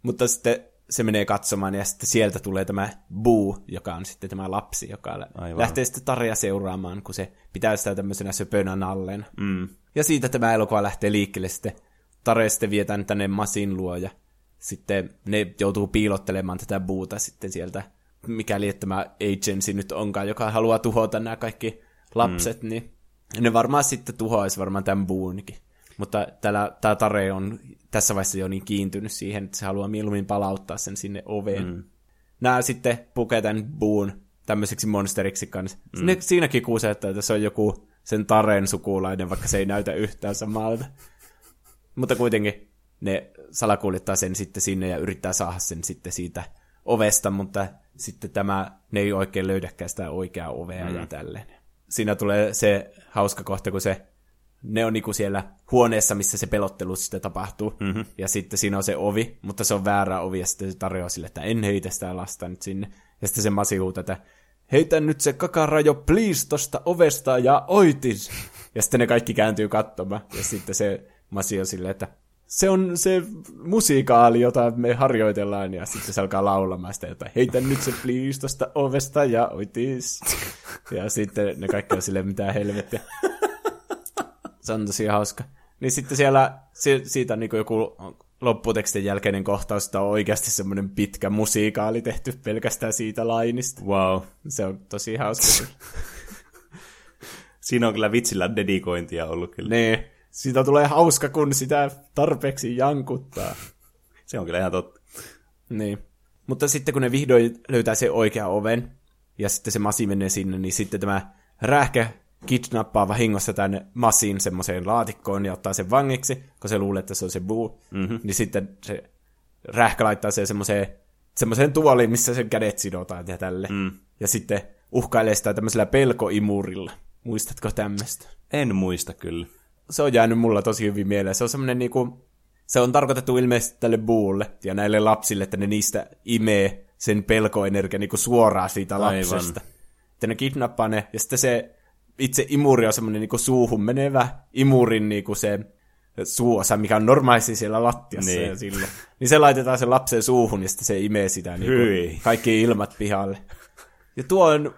Mutta sitten se menee katsomaan ja sitten sieltä tulee tämä Boo, joka on sitten tämä lapsi, joka Aivan. lähtee sitten Tarja seuraamaan, kun se pitää sitä tämmöisenä söpönä nalleen. Mm. Ja siitä tämä elokuva lähtee liikkeelle sitten. Tare sitten vietään tänne Masin luo ja sitten ne joutuu piilottelemaan tätä Boota sitten sieltä, mikäli että tämä agency nyt onkaan, joka haluaa tuhota nämä kaikki lapset, mm. niin ne varmaan sitten tuhoaisi varmaan tämän Boonikin. Mutta täällä, tämä Tare on tässä vaiheessa jo niin kiintynyt siihen, että se haluaa mieluummin palauttaa sen sinne oveen. Mm. Nämä sitten pukee tämän Boon tämmöiseksi monsteriksi kanssa. Mm. Ne, siinäkin kuusettaa, että se on joku sen Taren sukulainen, vaikka se ei näytä yhtään samalta. Mutta kuitenkin ne salakuljettaa sen sitten sinne ja yrittää saada sen sitten siitä ovesta, mutta sitten tämä, ne ei oikein löydäkään sitä oikeaa ovea mm. ja tälleen. Siinä tulee se hauska kohta, kun se ne on niinku siellä huoneessa, missä se pelottelu sitten tapahtuu. Mm-hmm. Ja sitten siinä on se ovi, mutta se on väärä ovi, ja sitten se tarjoaa sille, että en heitä sitä lasta nyt sinne. Ja sitten se masi huutaa, että heitä nyt se kakarajo please tosta ovesta ja oitis. Ja sitten ne kaikki kääntyy katsomaan. Ja sitten se masi on silleen, että se on se musiikaali, jota me harjoitellaan, ja sitten se alkaa laulamaan sitä jotain, heitä nyt se please tosta ovesta ja oitis. Ja sitten ne kaikki on silleen, mitä helvettiä. Se on tosi hauska. Niin sitten siellä, si- siitä on niin joku lopputekstin jälkeinen kohtaus, että on oikeasti semmoinen pitkä musiikaali tehty pelkästään siitä lainista. Wow. Se on tosi hauska. Siinä on kyllä vitsillä dedikointia ollut kyllä. niin, siitä tulee hauska, kun sitä tarpeeksi jankuttaa. Se on kyllä ihan totta. Niin. Mutta sitten kun ne vihdoin löytää se oikea oven, ja sitten se Masi menee sinne, niin sitten tämä rähkä kidnappaa vahingossa tämän Masin semmoiseen laatikkoon ja ottaa sen vangiksi, kun se luulee, että se on se Boo. Mm-hmm. Niin sitten se rähkä laittaa sen semmoiseen, semmoiseen tuoliin, missä sen kädet sidotaan ja tälle. Mm. Ja sitten uhkailee sitä tämmöisellä pelkoimurilla. Muistatko tämmöistä? En muista kyllä. se on jäänyt mulla tosi hyvin mieleen. Se on semmoinen niinku, se on tarkoitettu ilmeisesti tälle buulle ja näille lapsille, että ne niistä imee sen pelkoenergia niinku suoraan siitä Aivan. lapsesta. Että ne kidnappaa ne, ja sitten se itse imuri on semmoinen niinku suuhun menevä imurin niinku se suosa, mikä on normaalisti siellä lattiassa Niin. ja sillä. Niin se laitetaan sen lapsen suuhun ja sitten se imee sitä Hyi. niinku kaikki ilmat pihalle. Ja tuo on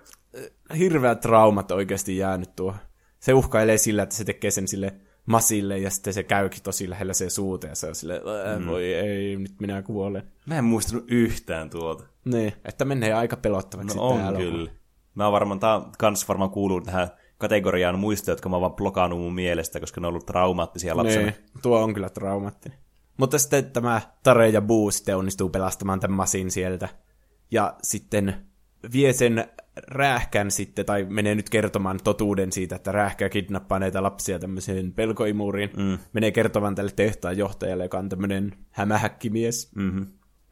äh, hirveät traumat oikeasti jäänyt tuo. Se uhkailee sillä, että se tekee sen sille masille ja sitten se käykin tosi lähellä sen suuta ja se on sille, mm. voi ei, nyt minä kuolen. Mä en muistanut yhtään tuota. Niin, että menee aika pelottavaksi No on elokuva. kyllä. Mä varmaan, tää kans varmaan kuuluu tähän kategoriaan muistoja, jotka mä oon vaan blokannut mun mielestä, koska ne on ollut traumaattisia lapsena. Niin, tuo on kyllä traumaattinen. Mutta sitten tämä Tare ja Boo sitten onnistuu pelastamaan tämän masin sieltä. Ja sitten vie sen räähkän sitten, tai menee nyt kertomaan totuuden siitä, että räähkä kidnappaa näitä lapsia tämmöiseen pelkoimuriin. Mm. Menee kertomaan tälle tehtaan johtajalle, joka on tämmöinen hämähäkkimies Mm-hmm.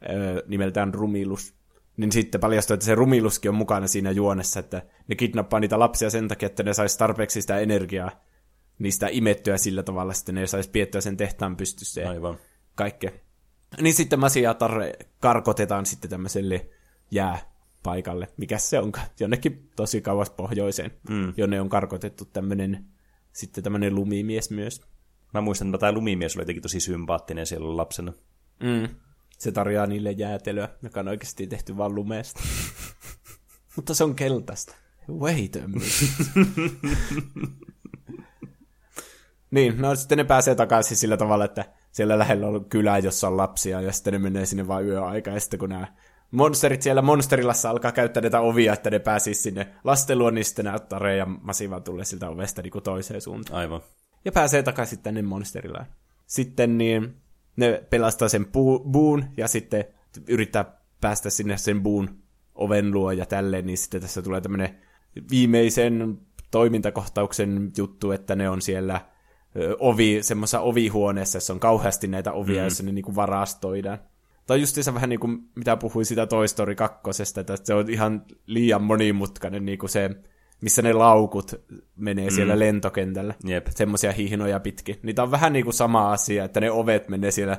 öö, nimeltään Rumilus. Niin sitten paljastuu, että se Rumiluskin on mukana siinä juonessa, että ne kidnappaa niitä lapsia sen takia, että ne sais tarpeeksi sitä energiaa niistä imettyä sillä tavalla, että ne sais piettyä sen tehtaan pystyssä ja Aivan. kaikkea. Niin sitten Masi ja Tarre karkotetaan sitten tämmöiselle jääpaikalle, mikä se onkaan, jonnekin tosi kauas pohjoiseen, mm. jonne on karkotettu tämmöinen sitten tämmöinen lumimies myös. Mä muistan, että tämä lumimies oli jotenkin tosi sympaattinen siellä lapsena. Mm. Se tarjoaa niille jäätelöä, joka on oikeasti tehty vaan lumeesta. Mutta se on keltaista. Wait a niin, no sitten ne pääsee takaisin sillä tavalla, että siellä lähellä on kylä, jossa on lapsia, ja sitten ne menee sinne vain yöaikaan, ja sitten kun nämä monsterit siellä monsterilassa alkaa käyttää näitä ovia, että ne pääsisi sinne lasten luo, niin sitten nämä Tare ja Masiva tulee siltä ovesta niin kuin toiseen suuntaan Aivan. ja pääsee takaisin tänne monsterillaan. Sitten niin ne pelastaa sen buun ja sitten yrittää päästä sinne sen buun oven luo ja tälleen, niin sitten tässä tulee tämmöinen viimeisen toimintakohtauksen juttu, että ne on siellä ovi, semmoisessa ovihuoneessa, jossa on kauheasti näitä ovia, mm. joissa ne niinku varastoidaan. On justiinsa vähän niin kuin, mitä puhuin sitä Toy Story 2, että se on ihan liian monimutkainen niin kuin se, missä ne laukut menee mm. siellä lentokentällä. Jep. Semmoisia hihnoja pitkin. Niitä on vähän niin kuin sama asia, että ne ovet menee siellä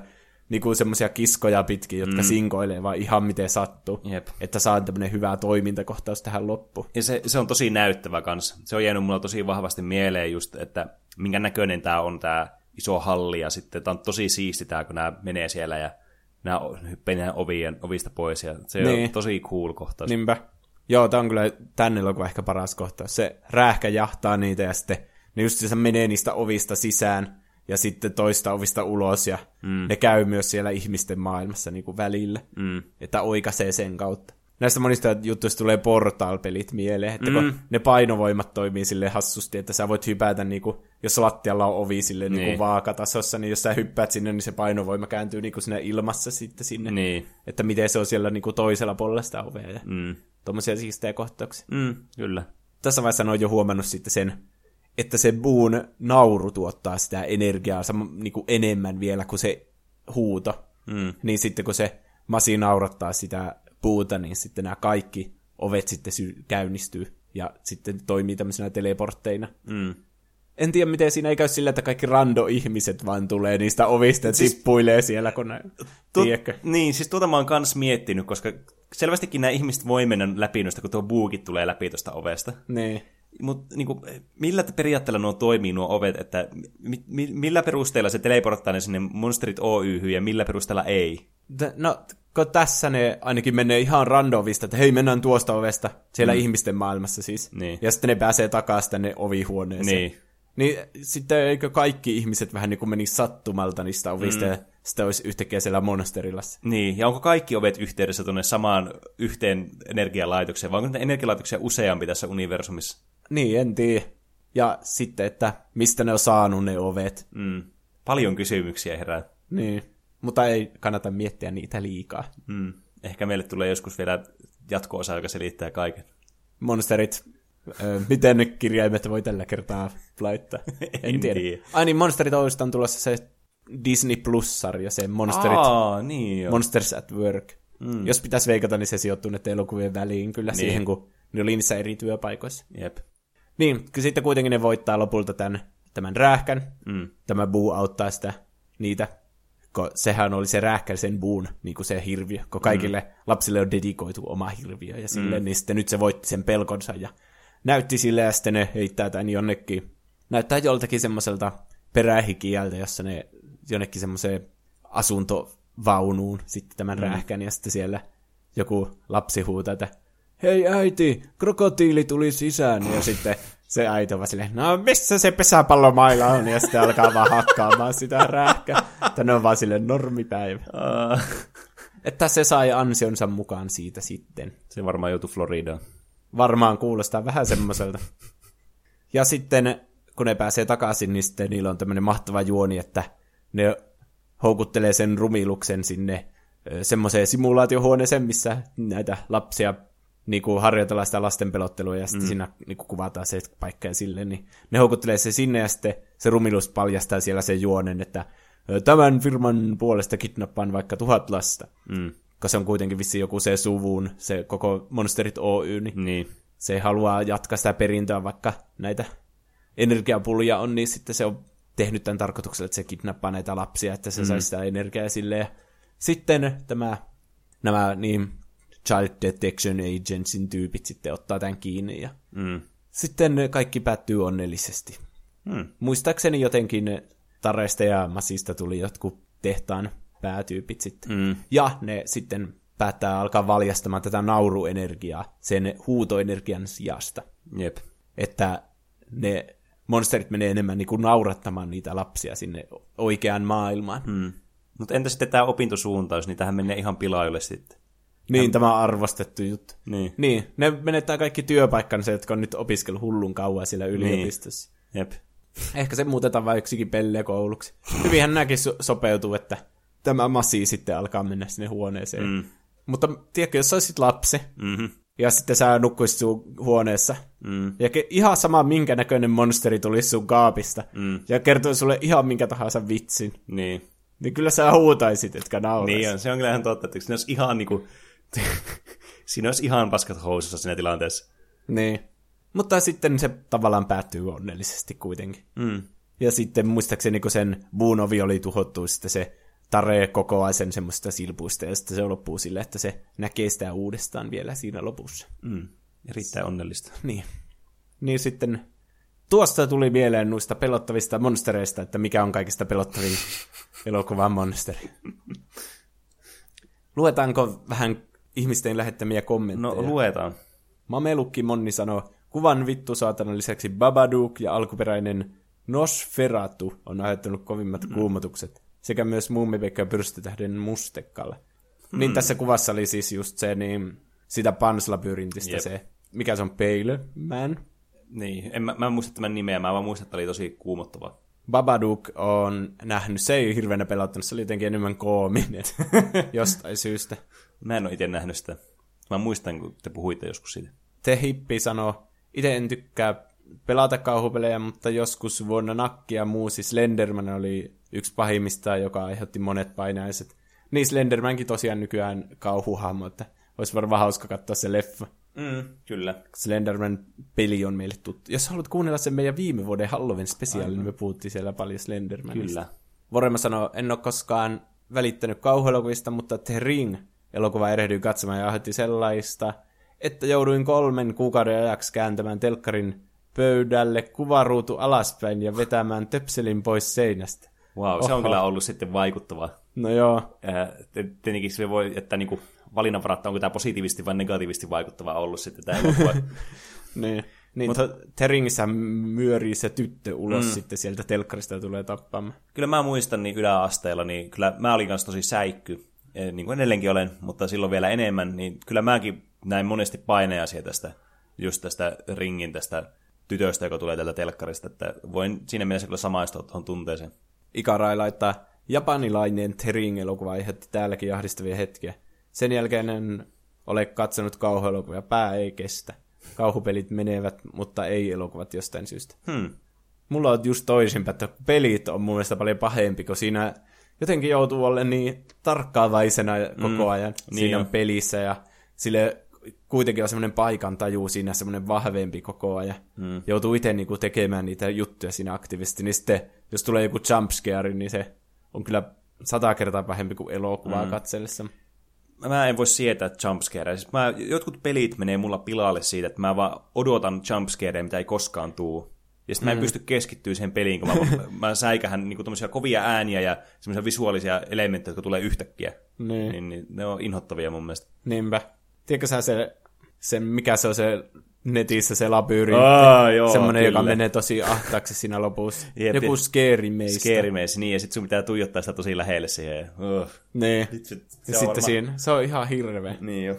niinku semmoisia kiskoja pitkin, jotka mm. sinkoilee vaan ihan miten sattuu. Jep. Että saa tämmöinen hyvä toimintakohtaus tähän loppuun. Ja se, se on tosi näyttävä kanssa. Se on jäänyt mulla tosi vahvasti mieleen just, että minkä näköinen tämä on tämä iso halli, ja sitten tämä on tosi siisti tämä, kun nämä menee siellä ja nämä hyppää ovien, ovista pois, ja se niin. on tosi cool kohtaus. Niinpä. Joo, tämä on kyllä tänne elokuva ehkä paras kohtaus. Se räähkä jahtaa niitä ja sitten ne just se menee niistä ovista sisään ja sitten toista ovista ulos ja mm. ne käy myös siellä ihmisten maailmassa niin kuin välillä, mm. että oikaisee sen kautta. Näistä monista jutuista tulee portal-pelit mieleen, että mm. kun ne painovoimat toimii sille hassusti, että sä voit hypätä, niin kuin, jos lattialla on ovi sille niin. Niin vaakatasossa, niin jos sä hyppäät sinne, niin se painovoima kääntyy niin kuin sinne ilmassa sitten sinne. Niin. Että miten se on siellä niin kuin toisella puolella sitä ovea. Ja mm. Tuommoisia siistejä kohtauksia. Mm, kyllä. Tässä vaiheessa on jo huomannut sitten sen, että se buun nauru tuottaa sitä energiaa sama, niin kuin enemmän vielä kuin se huuto. Mm. Niin sitten kun se masi naurattaa sitä puuta, niin sitten nämä kaikki ovet sitten sy- käynnistyy ja sitten toimii tämmöisenä teleportteina. Mm. En tiedä, miten siinä ei käy sillä, että kaikki rando-ihmiset vaan tulee niistä ovista ja siis, tippuilee siellä, kun ne... Tu- niin, siis tuota mä oon kans miettinyt, koska selvästikin nämä ihmiset voi mennä läpi noista, kun tuo buukit tulee läpi tuosta ovesta. Niin. Mutta niin millä periaatteella nuo toimii nuo ovet, että mi, mi, millä perusteella se teleporttaa ne sinne Monsterit Oyhyn ja millä perusteella ei? No, kun tässä ne ainakin menee ihan randomista, että hei, mennään tuosta ovesta, siellä mm. ihmisten maailmassa siis. Niin. Ja sitten ne pääsee takaisin tänne ovihuoneeseen. Niin. Niin sitten eikö kaikki ihmiset vähän niin kuin menisi sattumalta niistä ovista mm. ja sitten olisi yhtäkkiä siellä monasterillassa. Niin, ja onko kaikki ovet yhteydessä tuonne samaan yhteen energialaitokseen, vai onko ne energialaitoksia useampi tässä universumissa? Niin, en tiedä. Ja sitten, että mistä ne on saanut ne ovet. Mm. Paljon kysymyksiä herää. Niin, mutta ei kannata miettiä niitä liikaa. Mm. Ehkä meille tulee joskus vielä jatko-osa, joka selittää kaiken. Monsterit miten ne kirjaimet voi tällä kertaa laittaa? En, en tiedä. tiedä. Ai niin, Monsterit on tulossa se Disney Plus-sarja, se Monsterit, Aa, niin Monsters at Work. Mm. Jos pitäisi veikata, niin se sijoittuu näiden elokuvien väliin kyllä niin. siihen, kun ne oli niissä eri työpaikoissa. Jep. Niin, sitten kuitenkin ne voittaa lopulta tämän, tämän räähkän. Mm. Tämä buu auttaa sitä niitä kun sehän oli se rääkkäisen buun niin kuin se hirviö, kun kaikille mm. lapsille on dedikoitu oma hirviö, ja sille, mm. niin sitten nyt se voitti sen pelkonsa, ja näytti sille, ja sitten ne heittää tämän jonnekin, näyttää joltakin semmoiselta perähikieltä, jossa ne jonnekin semmoiseen asuntovaunuun sitten tämän mm. räähkän, ja sitten siellä joku lapsi huutaa, että hei äiti, krokotiili tuli sisään, ja sitten se äiti on silleen, no missä se pesäpallomaila on, ja sitten alkaa vaan hakkaamaan sitä räähkää. Tänne on vaan sille normipäivä. Uh. Että se sai ansionsa mukaan siitä sitten. Se varmaan joutui Floridaan. Varmaan kuulostaa vähän semmoiselta. Ja sitten, kun ne pääsee takaisin, niin sitten niillä on tämmöinen mahtava juoni, että ne houkuttelee sen rumiluksen sinne semmoiseen simulaatiohuoneeseen, missä näitä lapsia niin kuin harjoitellaan sitä lasten pelottelua ja sitten mm. siinä niin kuin kuvataan se paikka ja silleen, niin ne houkuttelee se sinne ja sitten se rumilus paljastaa siellä sen juonen, että tämän firman puolesta kidnappaan vaikka tuhat lasta. Mm. Koska se on kuitenkin vissi joku se suvun, se koko Monsterit Oy, niin, niin. se haluaa jatkaa sitä perintöä, vaikka näitä energiapulja on, niin sitten se on tehnyt tämän tarkoituksella, että se kidnappaa näitä lapsia, että se mm. saisi sitä energiaa silleen. Sitten tämä, nämä niin Child Detection Agentsin tyypit sitten ottaa tämän kiinni ja mm. sitten kaikki päättyy onnellisesti. Mm. Muistaakseni jotenkin Taresta ja Masista tuli jotkut tehtaan päätyypit sitten. Mm. Ja ne sitten päättää alkaa valjastamaan tätä nauruenergiaa sen huutoenergian sijasta. Jep. Että ne monsterit menee enemmän niin kuin naurattamaan niitä lapsia sinne oikeaan maailmaan. Mm. Mutta entä sitten tämä opintosuuntaus, niin tähän menee ihan pilaille sitten. Niin, Hän... tämä arvostettu juttu. Niin. niin. Ne menettää kaikki työpaikkansa, jotka on nyt opiskellut hullun kauan siellä yliopistossa. Niin. Jep. Ehkä se muutetaan vain yksikin pellekouluksi. Hyvinhän näkin so- sopeutuu, että tämä masi sitten alkaa mennä sinne huoneeseen. Mm. Mutta tiedätkö, jos olisit lapsi, mm-hmm. Ja sitten sä nukkuisit sun huoneessa, mm. ja ke- ihan sama minkä näköinen monsteri tulisi sun kaapista, mm. ja kertoo sulle ihan minkä tahansa vitsin. Niin. Niin kyllä sä huutaisit, etkä nauraisit. Niin on, se on kyllä ihan totta, että siinä olisi ihan niinku, siinä olisi ihan paskat housussa siinä tilanteessa. Niin. Mutta sitten se tavallaan päättyy onnellisesti kuitenkin. Mm. Ja sitten muistaakseni, kun sen Buunovi oli tuhottu, sitten se Tare kokoaa sen semmoista silpuista, ja sitten se loppuu sille, että se näkee sitä uudestaan vielä siinä lopussa. Mm. Erittäin onnellista. Niin. Niin sitten tuosta tuli mieleen noista pelottavista monstereista, että mikä on kaikista pelottavin elokuvan monsteri. Luetaanko vähän ihmisten lähettämiä kommentteja? No luetaan. Mamelukki Monni sanoo, kuvan vittu saatanan lisäksi Babadook ja alkuperäinen Nosferatu on aiheuttanut kovimmat mm. kuumotukset, sekä myös Mummipekka pyrstötähden mustekalle. Mm. Niin tässä kuvassa oli siis just se, niin sitä Panslabyrintistä Jep. se, mikä se on, Pale Man. Niin, en, mä, mä en muista tämän nimeä, mä vaan muistan, että oli tosi kuumottava. Babadook on nähnyt, se ei hirveänä pelottanut, se oli jotenkin enemmän koominen jostain syystä. Mä en ole itse nähnyt sitä. Mä muistan, kun te puhuitte joskus siitä. Te Hippi sanoo, itse en tykkää pelata kauhupelejä, mutta joskus vuonna Nakki ja muu, siis Slenderman oli yksi pahimmista, joka aiheutti monet painaiset. Niin Slendermankin tosiaan nykyään kauhuhahmo, että olisi varmaan hauska katsoa se leffa. Mm, kyllä. Slenderman-peli on meille tuttu. Jos haluat kuunnella sen meidän viime vuoden Halloween spesiaalin, niin me puhuttiin siellä paljon Slendermanista. Kyllä. Vorema sanoo, en ole koskaan välittänyt kauhuelokuvista, mutta The Ring elokuva erehdyin katsomaan ja aiheutti sellaista, että jouduin kolmen kuukauden ajaksi kääntämään telkkarin pöydälle kuvaruutu alaspäin ja vetämään töpselin pois seinästä. Wow, se on Oho. kyllä ollut sitten vaikuttava. No joo, te- Tietenkin se voi, että niinku valinnanvaratta, onko tämä positiivisesti vai negatiivisesti vaikuttava ollut sitten tämä elokuva. niin. Niin, Mutta The Ringissä myörii se tyttö ulos mm. sitten sieltä telkkarista ja tulee tappamaan. kyllä mä muistan niin yläasteella, niin kyllä mä olin kanssa tosi säikky, eh, niin kuin edelleenkin olen, mutta silloin vielä enemmän, niin kyllä mäkin näin monesti paineasia tästä, just tästä ringin tästä tytöstä, joka tulee tältä telkkarista, että voin siinä mielessä kyllä samaistua tuohon tunteeseen. Ikarai laittaa, japanilainen The Ring-elokuva aiheutti täälläkin jahdistavia hetkiä. Sen jälkeen en ole katsonut kauhuelokuvia, pää ei kestä. Kauhupelit menevät, mutta ei elokuvat jostain syystä. Hmm. Mulla on just toisinpäin, että pelit on mun mielestä paljon pahempi, kun siinä jotenkin joutuu olemaan niin tarkkaavaisena koko ajan niin siinä on. pelissä ja sille kuitenkin on semmoinen paikan taju siinä semmoinen vahvempi koko ajan. Mm. Joutuu itse niinku tekemään niitä juttuja siinä aktiivisesti, niin sitten jos tulee joku jumpscare, niin se on kyllä sata kertaa pahempi kuin elokuvaa mm. katsellessa. Mä en voi sietää jumpscareja. Siis mä, jotkut pelit menee mulla pilalle siitä, että mä vaan odotan jumpscareja, mitä ei koskaan tuu. Ja sitten mä en pysty keskittyä siihen peliin, kun mä, mä säikähän niinku kovia ääniä ja semmoisia visuaalisia elementtejä, jotka tulee yhtäkkiä. Niin. Niin, niin ne on inhottavia mun mielestä. Niinpä. Tiedätkö sä se, se, mikä se on se netissä se labyyri? Aa, joo, Semmoinen, joka menee tosi ahtaaksi siinä lopussa. Jep, Joku scary meistä. Scary Maze, niin, ja sit sun pitää tuijottaa sitä tosi lähelle siihen. Uh. Niin. Sit, sit, Ja se on sitten varmaan- siinä, se on ihan hirveä. Niin jo.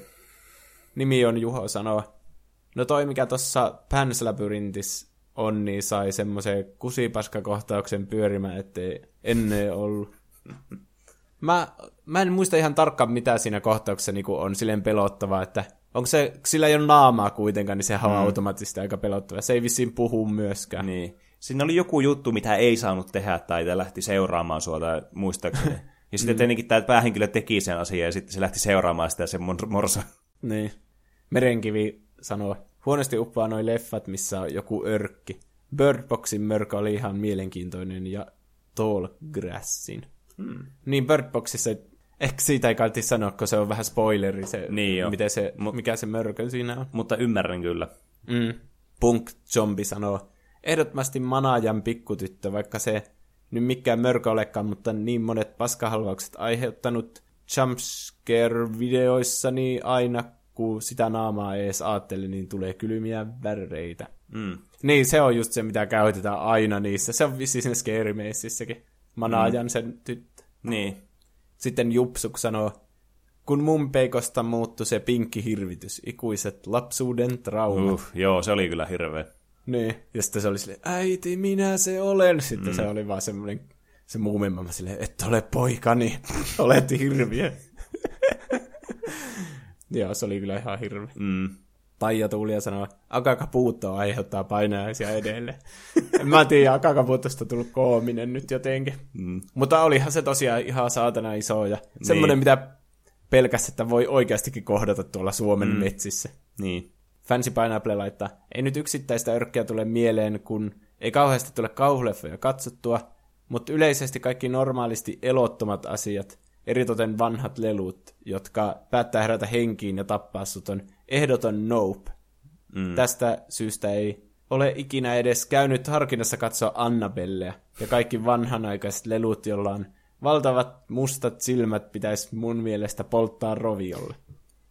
Nimi on Juho sanoa. No toi, mikä tuossa Pans Labyrinthis on, niin sai semmoisen kusipaskakohtauksen pyörimään, ettei ennen ollut. Mä, mä en muista ihan tarkkaan, mitä siinä kohtauksessa niinku on silleen pelottavaa, että onko se, sillä ei ole naamaa kuitenkaan, niin sehän on mm. automaattisesti aika pelottava. Se ei vissiin puhu myöskään. Niin. Siinä oli joku juttu, mitä ei saanut tehdä, tai tämä lähti seuraamaan sua, tai muistaakseni. Ja sitten tietenkin tämä päähenkilö teki sen asian, ja sitten se lähti seuraamaan sitä se mon- morso. Niin. Merenkivi sanoo, huonosti uppaa noi leffat, missä on joku örkki. Bird Boxin mörkö oli ihan mielenkiintoinen ja Tall Grassin. Hmm. Niin Bird Boxissa, ehkä siitä ei kalti sanoa, kun se on vähän spoileri, se, Niin jo. miten se, mikä se mörkö siinä on. Mutta ymmärrän kyllä. Mm. Punk Zombie sanoo, ehdottomasti Manajan pikkutyttö, vaikka se nyt mikään mörkö olekaan, mutta niin monet paskahalvaukset aiheuttanut jumpscare-videoissa, niin aina kun sitä naamaa ei edes ajattele, niin tulee kylmiä väreitä. Mm. Niin, se on just se, mitä käytetään aina niissä. Se on vissiin siinä Scary Maceissäkin. Manajan sen tyttö. Niin. Sitten Jupsuk sanoo, kun mun peikosta muuttui se pinkki hirvitys, ikuiset lapsuuden traumat. Uh, joo, se oli kyllä hirveä. Niin, ja sitten se oli silleen, äiti, minä se olen. Sitten mm. se oli vaan semmoinen, se muumimamma silleen, et ole poikani, olet hirviö. Joo, se oli kyllä ihan hirveä. Mm. Taija Tuuli ja sanoo, Akakapuutto aiheuttaa painajaisia edelleen. en mä tiedä, Akakapuuttosta tullut koominen nyt jotenkin. Mm. Mutta olihan se tosiaan ihan saatana iso ja niin. semmoinen, mitä pelkästään, että voi oikeastikin kohdata tuolla Suomen mm. metsissä. Niin. Fancy Pineapple laittaa, ei nyt yksittäistä örkkiä tule mieleen, kun ei kauheasti tule kauhuleffoja katsottua, mutta yleisesti kaikki normaalisti elottomat asiat, eritoten vanhat lelut, jotka päättää herätä henkiin ja tappaa sut on ehdoton nope. Mm. Tästä syystä ei ole ikinä edes käynyt harkinnassa katsoa Annabelleä, ja kaikki vanhanaikaiset lelut, joilla on valtavat mustat silmät, pitäisi mun mielestä polttaa roviolle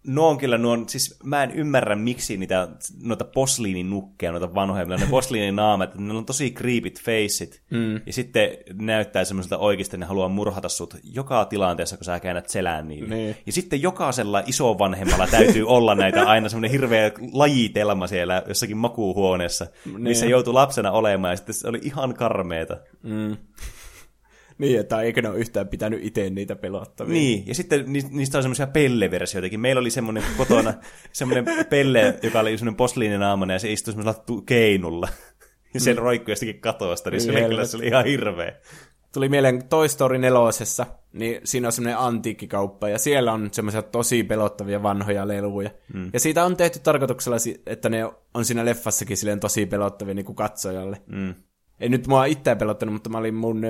nuo on kyllä, nuo on, siis mä en ymmärrä, miksi niitä, noita posliininukkeja, noita vanhoja, ne posliininaamet, ne on tosi creepit faceit, mm. ja sitten näyttää semmoiselta oikeasti, ne haluaa murhata sut joka tilanteessa, kun sä käännät selään niille. Niin. Ja sitten jokaisella isovanhemmalla täytyy olla näitä aina semmoinen hirveä lajitelma siellä jossakin makuuhuoneessa, niin. missä joutuu lapsena olemaan, ja sitten se oli ihan karmeeta. Mm. Niin, että eikö ne ole yhtään pitänyt itse niitä pelottavia. Niin, ja sitten niistä on semmoisia pelleversioitakin. Meillä oli semmoinen kotona semmoinen pelle, joka oli semmoinen posliininaamainen, ja se istui semmoisella keinulla. Ja se mm. roikkui jostakin katosta, niin se oli, kyllä, se oli ihan hirveä. Tuli mieleen Toy Story nelosessa, niin siinä on semmoinen antiikkikauppa, ja siellä on semmoisia tosi pelottavia vanhoja leluja. Mm. Ja siitä on tehty tarkoituksella, että ne on siinä leffassakin silleen tosi pelottavia niin kuin katsojalle. Mm. Ei nyt mua itseä pelottanut, mutta mä olin mun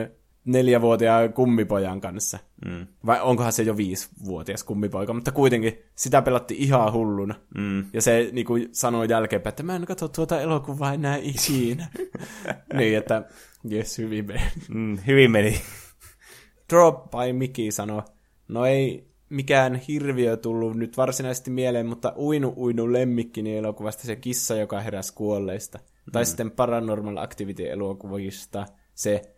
neljävuotiaan kummipojan kanssa. Mm. Vai onkohan se jo viisivuotias kummipoika, mutta kuitenkin sitä pelatti ihan hulluna. Mm. Ja se niin kuin, sanoi jälkeenpäin, että mä en katso tuota elokuvaa enää ikinä. niin, että jes, hyvin meni. Mm, hyvin meni. Drop by Mickey sanoi, no ei mikään hirviö tullut nyt varsinaisesti mieleen, mutta Uinu Uinu lemmikkini elokuvasta se kissa, joka heräsi kuolleista. Mm. Tai sitten Paranormal Activity elokuvista se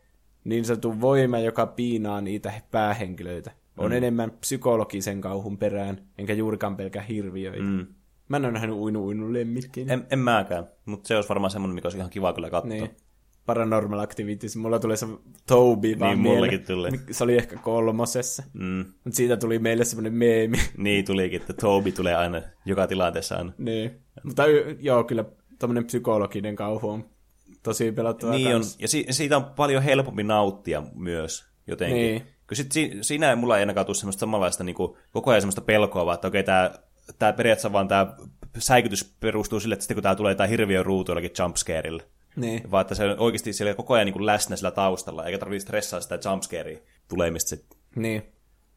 niin sanottu voima, joka piinaa niitä päähenkilöitä. On mm. enemmän psykologisen kauhun perään, enkä juurikaan pelkä hirviöitä. Mm. Mä en ole nähnyt uinu uinu lemmikkiin. En, en mäkään, mutta se olisi varmaan semmoinen, mikä olisi ihan kiva kyllä katsoa. Niin. Paranormal Activities. Mulla tulee se Toby vaan Niin, mullakin tuli. Se oli ehkä kolmosessa. Mm. Mutta siitä tuli meille semmoinen meemi. Niin, tulikin, että Toby tulee aina joka tilanteessa aina. Niin. Mutta joo, kyllä tämmöinen psykologinen kauhu on tosi pelottavaa Niin on, ja si- siitä on paljon helpompi nauttia myös jotenkin. Niin. Kun sit si- siinä ei mulla ei ainakaan tule semmoista samanlaista niin kuin, koko ajan semmoista pelkoa, vaan että okei, tämä tää periaatteessa vaan tämä säikytys perustuu sille, että sitten kun tämä tulee tämä hirviö ruutu jollakin jumpscarella. Niin. Vaan että se on oikeasti siellä koko ajan niin kuin läsnä sillä taustalla, eikä tarvitse stressaa sitä jumpscarea tulemista sitten. Niin.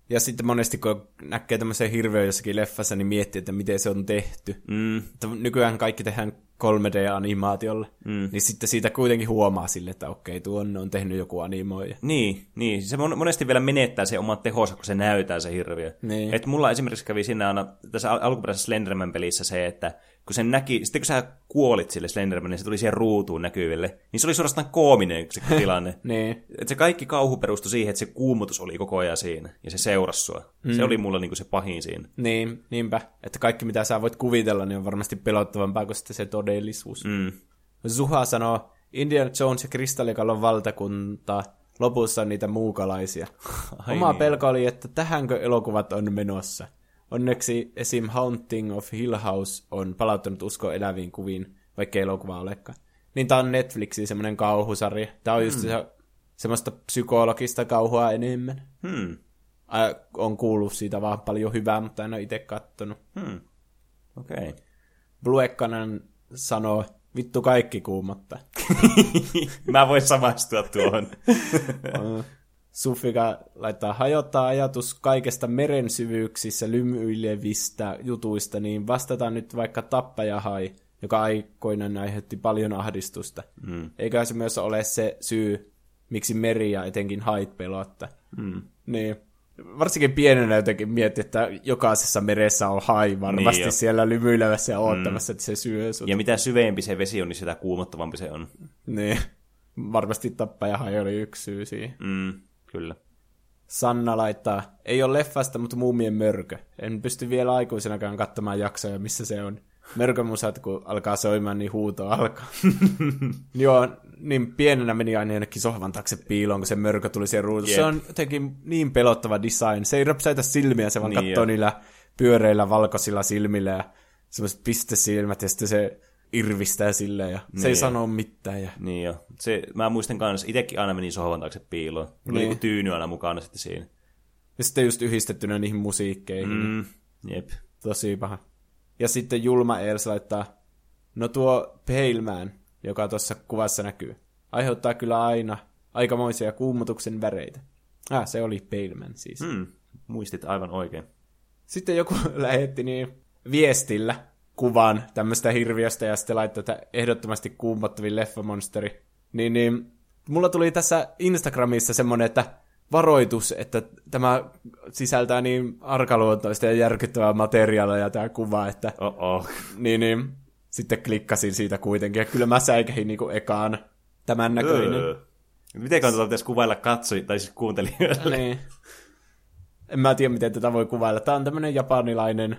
Ja sitten monesti, kun näkee tämmöisen hirveä jossakin leffassa, niin miettii, että miten se on tehty. Mm. Että nykyään kaikki tehdään 3D-animaatiolle, mm. niin sitten siitä kuitenkin huomaa sille, että okei, tuonne on tehnyt joku animoija. Niin, niin, se monesti vielä menettää se oman tehonsa, kun se näytää se hirviö. Niin. Et mulla esimerkiksi kävi siinä aina tässä alkuperäisessä Slenderman-pelissä se, että kun sen näki, sitten kun sä kuolit sille Slenderman, niin se tuli siihen ruutuun näkyville, niin se oli suorastaan koominen se tilanne. niin. Et se kaikki kauhu perustui siihen, että se kuumutus oli koko ajan siinä, ja se seurasi sua. Mm. Se oli mulla niinku se pahin siinä. Niin, niinpä. Että kaikki mitä sä voit kuvitella, niin on varmasti pelottavampaa kuin sitten se todellisuus. Mm. Zuha sanoo, Indiana Jones ja Kristallikallon valtakunta, lopussa on niitä muukalaisia. Ai Oma niin. pelko oli, että tähänkö elokuvat on menossa. Onneksi esim. Haunting of Hill House on palauttanut usko eläviin kuviin, vaikka elokuva olekaan. Niin tää on Netflixin semmoinen kauhusarja. Tää on just hmm. se, semmoista psykologista kauhua enemmän. Hmm. Ä, on kuullut siitä vaan paljon hyvää, mutta en ole itse kattonut. Hmm. Okei. Okay. Bluekkanen sanoo, vittu kaikki kuumotta. Mä voin samastua tuohon. Sufika laittaa hajottaa ajatus kaikesta meren syvyyksissä lymyilevistä jutuista, niin vastataan nyt vaikka tappajahai, joka aikoinaan aiheutti paljon ahdistusta. Mm. Eikä se myös ole se syy, miksi meri ja etenkin hait pelotta. Mm. Niin. Varsinkin pienenä jotenkin mietti, että jokaisessa meressä on hai varmasti niin siellä lymyilevässä ja odottamassa, mm. että se syö sut. Ja mitä syvempi se vesi on, niin sitä kuumottavampi se on. Niin. Varmasti tappajahai oli yksi syy siihen. Mm. Kyllä. Sanna laittaa, ei ole leffasta, mutta muumien mörkö. En pysty vielä aikuisenakaan katsomaan jaksoja, missä se on. Mörkömusat, kun alkaa soimaan, niin huuto alkaa. Joo, niin pienenä meni aina jonnekin sohvan taakse piiloon, kun se mörkö tuli siihen ruutuun. Se on jotenkin niin pelottava design. Se ei räpsäitä silmiä, se vaan niin katsoo jo. niillä pyöreillä valkoisilla silmillä ja semmoiset pistesilmät ja sitten se irvistää silleen ja se ei Niin. sano mitään. Ja... Niin jo. Se, mä muistan kanssa, itsekin aina menin sohvan taakse piiloon. Mulla oli Niin. joku tyyny aina mukana sitten siinä. ja sitten just yhdistettynä niihin musiikkeihin. Mm, jep. Tosi paha. Ja sitten Julma Els laittaa, no tuo Pale Man, joka tuossa kuvassa näkyy, aiheuttaa kyllä aina aikamoisia kuumotuksen väreitä. Ah, se oli Pale Man siis. Mm, muistit aivan oikein. Sitten joku lähetti niin viestillä kuvan tämmöistä hirviöstä ja sitten laittoi, että ehdottomasti kuumottavin leffamonsteri. Niin, niin mulla tuli tässä Instagramissa semmonen, että varoitus, että tämä sisältää niin arkaluontoista ja järkyttävää materiaalia tämä kuva, että Oh-oh. niin, niin sitten klikkasin siitä kuitenkin. Ja kyllä mä säikähin niinku ekaan tämän näköinen. Öö. Miten tuota pitäisi kuvailla katsoi, tai siis kuuntelijoille? niin. En mä tiedä, miten tätä voi kuvailla. Tämä on tämmönen japanilainen,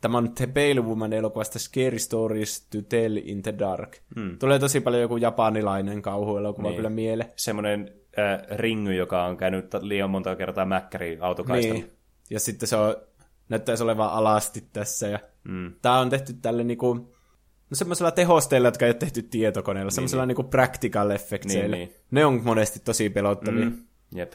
tämä on The Pale Woman elokuvasta Scary Stories to Tell in the Dark. Hmm. Tulee tosi paljon joku japanilainen kauhuelokuva niin. Niin. kyllä mieleen. Semmoinen äh, ringy, joka on käynyt liian monta kertaa mäkkäri autokaistalla. Niin. Ja sitten se on, näyttäisi olevan alasti tässä. Ja mm. Tämä on tehty tälle niinku, no semmoisella tehosteilla, jotka ei ole tehty tietokoneella, niin, semmoisella niinku practical effectseillä. Niin, niin. Ne on monesti tosi pelottavia. Mm. Jep.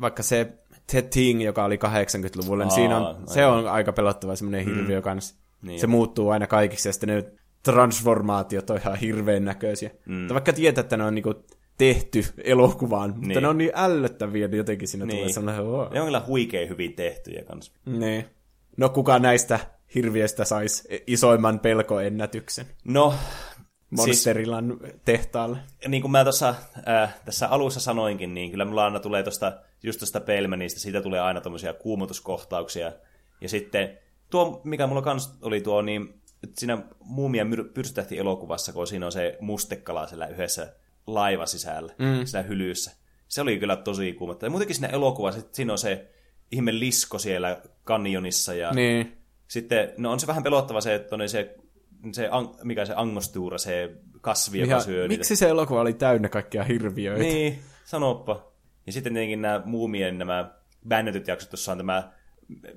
Vaikka se The Thing, joka oli 80-luvulla, niin Aa, siinä on, aivan. se on aika pelottava semmoinen hirviö kanssa. Niin se muuttuu aina kaikiksi ja sitten ne transformaatiot on ihan hirveän näköisiä. Mm. Vaikka tietää, että ne on niinku tehty elokuvaan, niin. mutta ne on niin ällöttäviä, niin jotenkin siinä niin. tulee sellainen... Oh. Ne on kyllä huikein hyvin tehtyjä kanssa. Niin. No kuka näistä hirviöistä saisi isoimman pelkoennätyksen? No, siis, Monsterilan tehtaalle. niin kuin mä tuossa äh, tässä alussa sanoinkin, niin kyllä mulla aina tulee tosta, just tuosta Pelmanista, siitä tulee aina tommosia kuumotuskohtauksia. Ja sitten tuo, mikä mulla kans oli tuo, niin siinä Muumia pyrstötähti elokuvassa, kun siinä on se mustekala siellä yhdessä laiva sisällä, mm. siellä hylyssä. Se oli kyllä tosi kuumottava. Ja muutenkin siinä elokuvassa, siinä on se ihme lisko siellä kanjonissa ja Niin. sitten, no on se vähän pelottava se, että on se, se mikä se angostuura, se kasvi, joka Ihan, syö niitä. miksi se elokuva oli täynnä kaikkia hirviöitä? Niin, sanoppa. Ja sitten tietenkin nämä muumien nämä bännetyt jaksot, jossa on tämä,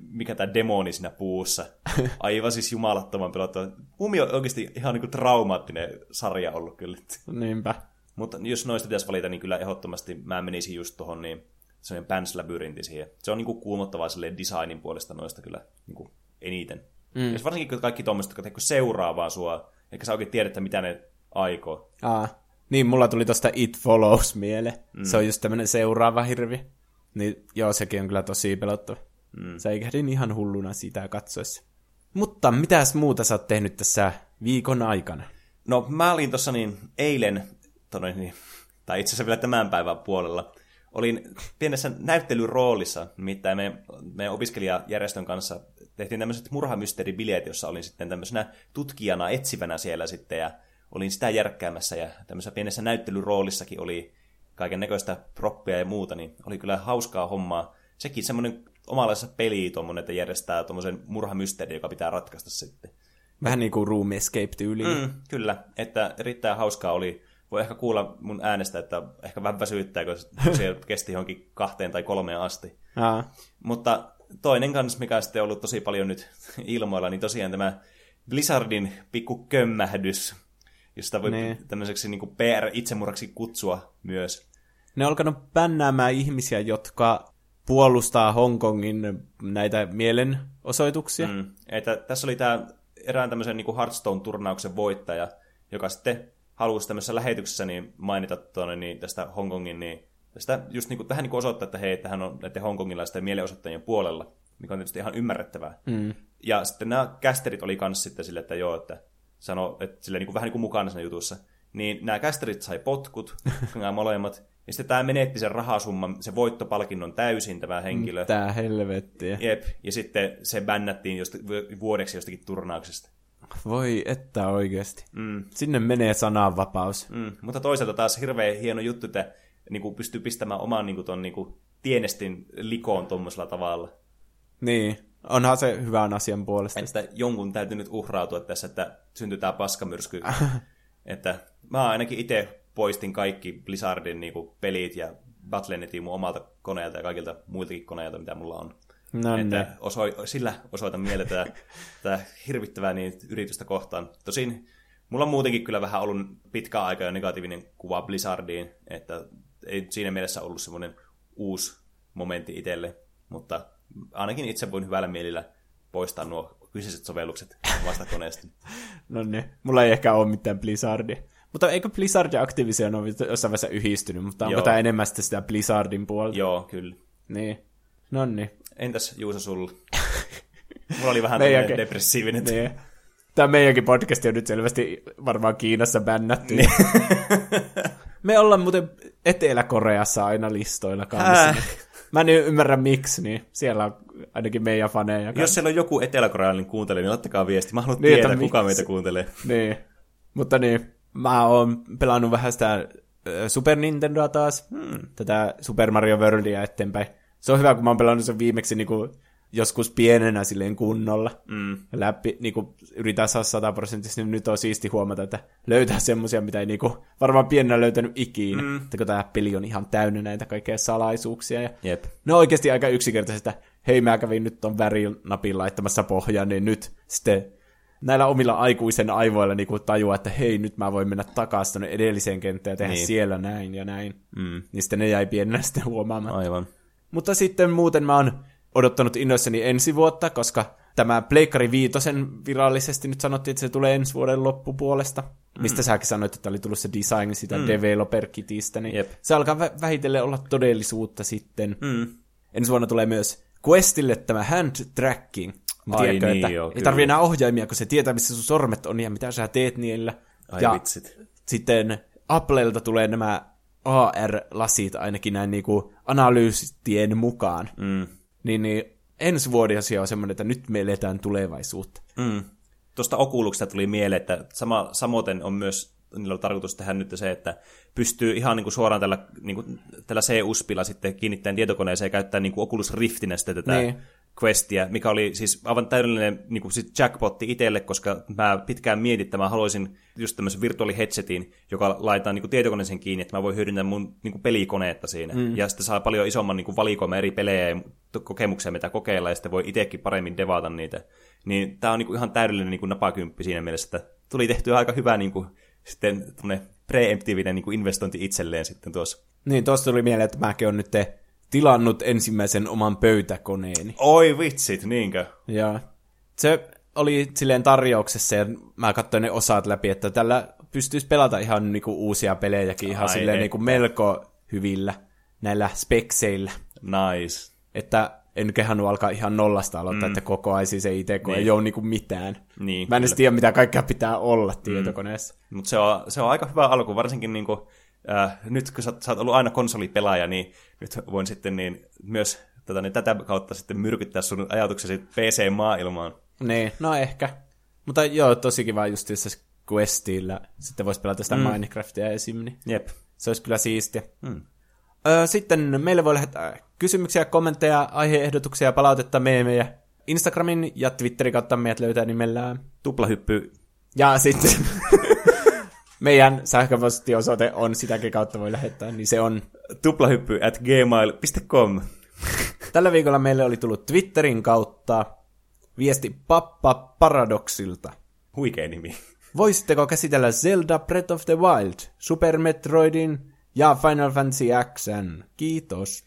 mikä tämä demoni siinä puussa. Aivan siis jumalattoman pelottava. Muumi on oikeasti ihan niin kuin traumaattinen sarja ollut kyllä. Niinpä. Mutta jos noista pitäisi valita, niin kyllä ehdottomasti mä menisin just tuohon niin sellainen Pants Labyrinthi siihen. Se on niin kuin kuumottavaa silleen designin puolesta noista kyllä niin kuin eniten. Mm. Ja varsinkin kun kaikki tuommoiset, jotka teikö seuraa vaan sua, eikä sä oikein tiedä, mitä ne aikoo. Aa. Niin, mulla tuli tosta It Follows mieleen. Mm. Se on just tämmönen seuraava hirvi. Niin joo, sekin on kyllä tosi pelottava. Mm. Säikähdin ihan hulluna sitä katsoessa. Mutta mitäs muuta sä oot tehnyt tässä viikon aikana? No mä olin tuossa niin eilen, tonne, niin, tai itse asiassa vielä tämän päivän puolella, olin pienessä näyttelyroolissa, nimittäin me, meidän opiskelijajärjestön kanssa tehtiin tämmöiset murhamysteeribileet, jossa olin sitten tämmöisenä tutkijana etsivänä siellä sitten, ja olin sitä järkkäämässä, ja tämmöisessä pienessä näyttelyroolissakin oli kaiken näköistä proppia ja muuta, niin oli kyllä hauskaa hommaa. Sekin semmoinen omanlaisessa peli tuommoinen, että järjestää tuommoisen murhamysteeri, joka pitää ratkaista sitten. Vähän niin kuin Room Escape-tyyliin. Mm. Kyllä, että erittäin hauskaa oli. Voi ehkä kuulla mun äänestä, että ehkä vähän väsyttää, kun se kesti johonkin kahteen tai kolmeen asti. Aa. Mutta toinen kanssa, mikä on sitten ollut tosi paljon nyt ilmoilla, niin tosiaan tämä Blizzardin pikku kömmähdys, josta voi Niin. tämmöiseksi niin kuin PR-itsemurraksi kutsua myös. Ne on alkanut bännäämään ihmisiä, jotka puolustaa Hongkongin näitä mielenosoituksia. Mm. Että tässä oli tämä erään tämmöisen niin Hearthstone-turnauksen voittaja, joka sitten halusi tämmöisessä lähetyksessä niin mainita tuonne, niin tästä Hongkongin, niin tästä just niin kuin, tähän niin kuin osoittaa, että hei, että hän on näiden hongkongilaisten mielenosoittajien puolella, mikä on tietysti ihan ymmärrettävää. Mm. Ja sitten nämä kästerit oli kanssa sitten sille, että joo, että sano, että sille niin kuin, vähän niin kuin mukana siinä jutussa. Niin nämä kästerit sai potkut, nämä molemmat. Ja sitten tämä menetti sen rahasumman, se voittopalkinnon täysin tämä henkilö. Tää helvettiä. Jep, ja sitten se bännättiin josta, vuodeksi jostakin turnauksesta. Voi että oikeasti. Mm. Sinne menee sananvapaus. Mm. Mutta toisaalta taas hirveän hieno juttu, että niin kuin pystyy pistämään oman niin kuin, ton, niin kuin, tienestin likoon tuommoisella tavalla. Niin. Onhan se hyvän asian puolesta. Että jonkun täytyy nyt uhrautua tässä, että syntyy tämä paskamyrsky. että mä ainakin itse poistin kaikki Blizzardin niin kuin, pelit ja Battle.netin mun omalta koneelta ja kaikilta muiltakin koneilta, mitä mulla on. No että niin. oso, sillä osoitan mieltä tätä, tätä hirvittävää niin, yritystä kohtaan. Tosin mulla on muutenkin kyllä vähän ollut pitkä aika jo negatiivinen kuva Blizzardiin, että ei siinä mielessä ollut semmoinen uusi momentti itselle, mutta ainakin itse voin hyvällä mielellä poistaa nuo kyseiset sovellukset omasta koneesta. No niin. Mulla ei ehkä ole mitään Blizzardia. Mutta eikö Blizzard ja Activision ole jossain vaiheessa yhdistynyt, mutta onko Joo. tämä enemmän sitten sitä Blizzardin puolta? Joo, kyllä. Niin. No niin. Entäs Juuso sulla? Mulla oli vähän Meidänkin. depressiivinen. niin. Tämä meidänkin podcast on nyt selvästi varmaan Kiinassa bännätty. Niin. Me ollaan muuten Etelä-Koreassa aina listoilla kanssa. Mä en ymmärrä miksi, niin siellä on ainakin meidän faneja. Jos siellä on joku eteläkorealainen kuuntelija, niin laittakaa viesti. Mä haluan Niin, tietää, kuka miksi? meitä kuuntelee. Niin. Mutta niin, mä oon pelannut vähän sitä Super Nintendoa taas, hmm. tätä Super Mario Worldia eteenpäin. Se on hyvä, kun mä oon pelannut sen viimeksi niinku joskus pienenä silleen kunnolla. Mm. Läpi, niinku, yritän saa sataprosenttisesti, niin nyt on siisti huomata, että löytää semmosia, mitä ei niinku, varmaan pienenä löytänyt ikinä. Mm. Että kun tää peli on ihan täynnä näitä kaikkea salaisuuksia. Ja Jep. ne on oikeasti aika yksinkertaisesti, että hei mä kävin nyt ton värinapin laittamassa pohjaan, niin nyt sitten näillä omilla aikuisen aivoilla niin tajua, että hei nyt mä voin mennä takaisin edelliseen kenttään ja tehdä Niin. niin. siellä näin ja näin. Mm. Niin sitten ne jäi pienenä sitten huomaamaan. Aivan. Mutta sitten muuten mä oon odottanut innoissani ensi vuotta, koska tämä Pleikkari Viitosen virallisesti nyt sanottiin, että se tulee ensi vuoden loppupuolesta. Mm. Mistä säkin sanoit, että oli tullut se design sitä mm. developer kitistä, niin Jep. se alkaa vä- vähitellen olla todellisuutta sitten. Mm. Ensi vuonna tulee myös Questille tämä hand tracking. Ai Tiedätkö, niin, että joo, ei tarvii enää ohjaimia, kun se tietää, missä sun sormet on ja mitä sä teet niillä. Ai ja vitsit. sitten Applelta tulee nämä AR-lasit ainakin näin niinku analyysitien mukaan. Mm. Niin, niin ensi vuosi on semmoinen, että nyt me eletään tulevaisuutta. Mm. Tuosta okuluksesta tuli mieleen, että sama, samoin on myös niillä on tarkoitus tehdä nyt se, että pystyy ihan niin kuin suoraan tällä, niin kuin, tällä C-USPilla sitten kiinnittäen tietokoneeseen ja käyttää niin kuin Oculus Riftinä sitten tätä Niin. Questia, mikä oli siis aivan täydellinen niin kuin sit jackpotti itselle, koska mä pitkään mietin, että mä haluaisin just tämmöisen virtuaaliheadsetin, joka laitetaan niin kuin tietokoneeseen kiinni, että mä voin hyödyntää mun niin kuin pelikoneetta siinä. Mm. Ja sitten saa paljon isomman niin kuin valikoiman eri pelejä ja kokemuksia, mitä kokeilla, ja sitten voi itsekin paremmin devata niitä. Niin tää on niin kuin ihan täydellinen niin kuin napakymppi siinä mielessä, että tuli tehtyä aika hyvä niin kuin, sitten preemptiivinen niin kuin investointi itselleen sitten tuossa. Niin, tuosta tuli mieleen, että mäkin olen nyt tilannut ensimmäisen oman pöytäkoneeni. Oi vitsit, niinkö? Ja se oli silleen tarjouksessa ja mä katsoin ne osat läpi, että tällä pystyisi pelata ihan niinku uusia pelejäkin ihan Ai silleen niinku melko hyvillä näillä spekseillä. Nice. Että en kehannut alkaa ihan nollasta aloittaa, mm. että kokoaisi se itse, kun Niin. ei ole niinku mitään. Niin, Mä en edes tiedä, mitä kaikkea pitää olla tietokoneessa. Mutta se on, se on aika hyvä alku, varsinkin niin kuin, äh, nyt kun sä, sä oot ollut aina konsolipelaaja, niin nyt voin sitten niin, myös tätä, niin tätä kautta sitten myrkyttää sun ajatuksesi PC-maailmaan. Niin, no ehkä. Mutta joo, tosi kiva just tässä Questillä. Sitten voisi pelata sitä mm. Minecraftia esim. Niin Jep. se olisi kyllä siistiä. Öö, sitten meille voi lähettää kysymyksiä, kommentteja, aiheehdotuksia, palautetta, meemejä. Instagramin ja Twitterin kautta meidät löytää nimellään. Tuplahyppy. Ja sitten meidän sähköpostiosoite on, sitäkin kautta voi lähettää, niin se on. Tuplahyppy at gmail.com. Tällä viikolla meille oli tullut Twitterin kautta viesti Pappa Paradoxilta. Huikea nimi. Voisitteko käsitellä Zelda Breath of the Wild, Super Metroidin ja Final Fantasy Xn? Kiitos.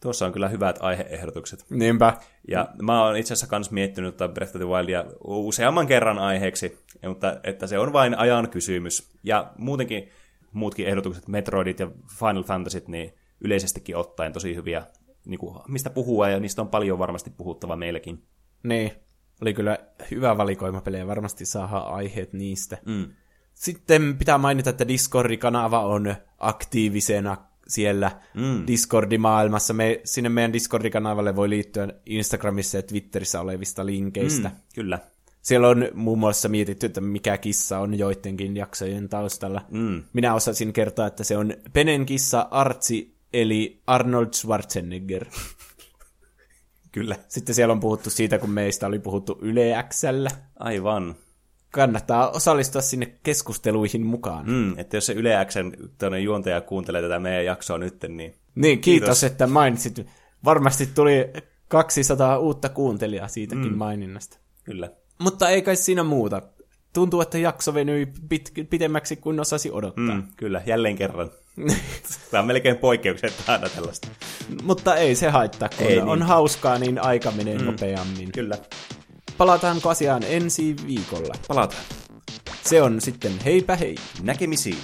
Tuossa on kyllä hyvät aiheehdotukset. Niinpä. Ja mä oon itse asiassa kans miettinyt Breath of the Wildia useamman kerran aiheeksi, mutta että se on vain ajan kysymys. Ja muutenkin muutkin ehdotukset, Metroidit ja Final Fantasyt, niin yleisestikin ottaen tosi hyviä, niin kuin, mistä puhua, ja niistä on paljon varmasti puhuttava meillekin. Niin, oli kyllä hyvä valikoima pelejä, varmasti saadaan aiheet niistä. Mm. Sitten pitää mainita, että Discord-kanava on aktiivisena siellä mm. Discord-maailmassa. Me, sinne meidän Discord-kanavalle voi liittyä Instagramissa ja Twitterissä olevista linkeistä. Mm, kyllä. Siellä on muun muassa mietitty, että mikä kissa on joidenkin jaksojen taustalla. Mm. Minä osasin kertoa, että se on Penen kissa Artsi, eli Arnold Schwarzenegger. Kyllä. Sitten siellä on puhuttu siitä, kun meistä oli puhuttu Yle Xllä. Aivan. Kannattaa osallistua sinne keskusteluihin mukaan. Mm. Että jos se Yle Xn juontaja kuuntelee tätä meidän jaksoa nyt, niin Niin, kiitos, kiitos, että mainitsit. Varmasti tuli 200 uutta kuuntelijaa siitäkin mm. maininnasta. Kyllä. Mutta ei kai siinä muuta. Tuntuu, että jakso venyi pit- pitemmäksi kuin osasi odottaa. Mm, kyllä, jälleen kerran. Tämä on melkein poikkeukset aina tällaista. Mutta ei se haittaa, kun Ei ei, niin. on hauskaa, niin aika menee mm. nopeammin. Kyllä. Palataanko asiaan ensi viikolla? Palataan. Se on sitten heipä hei! Näkemisiin.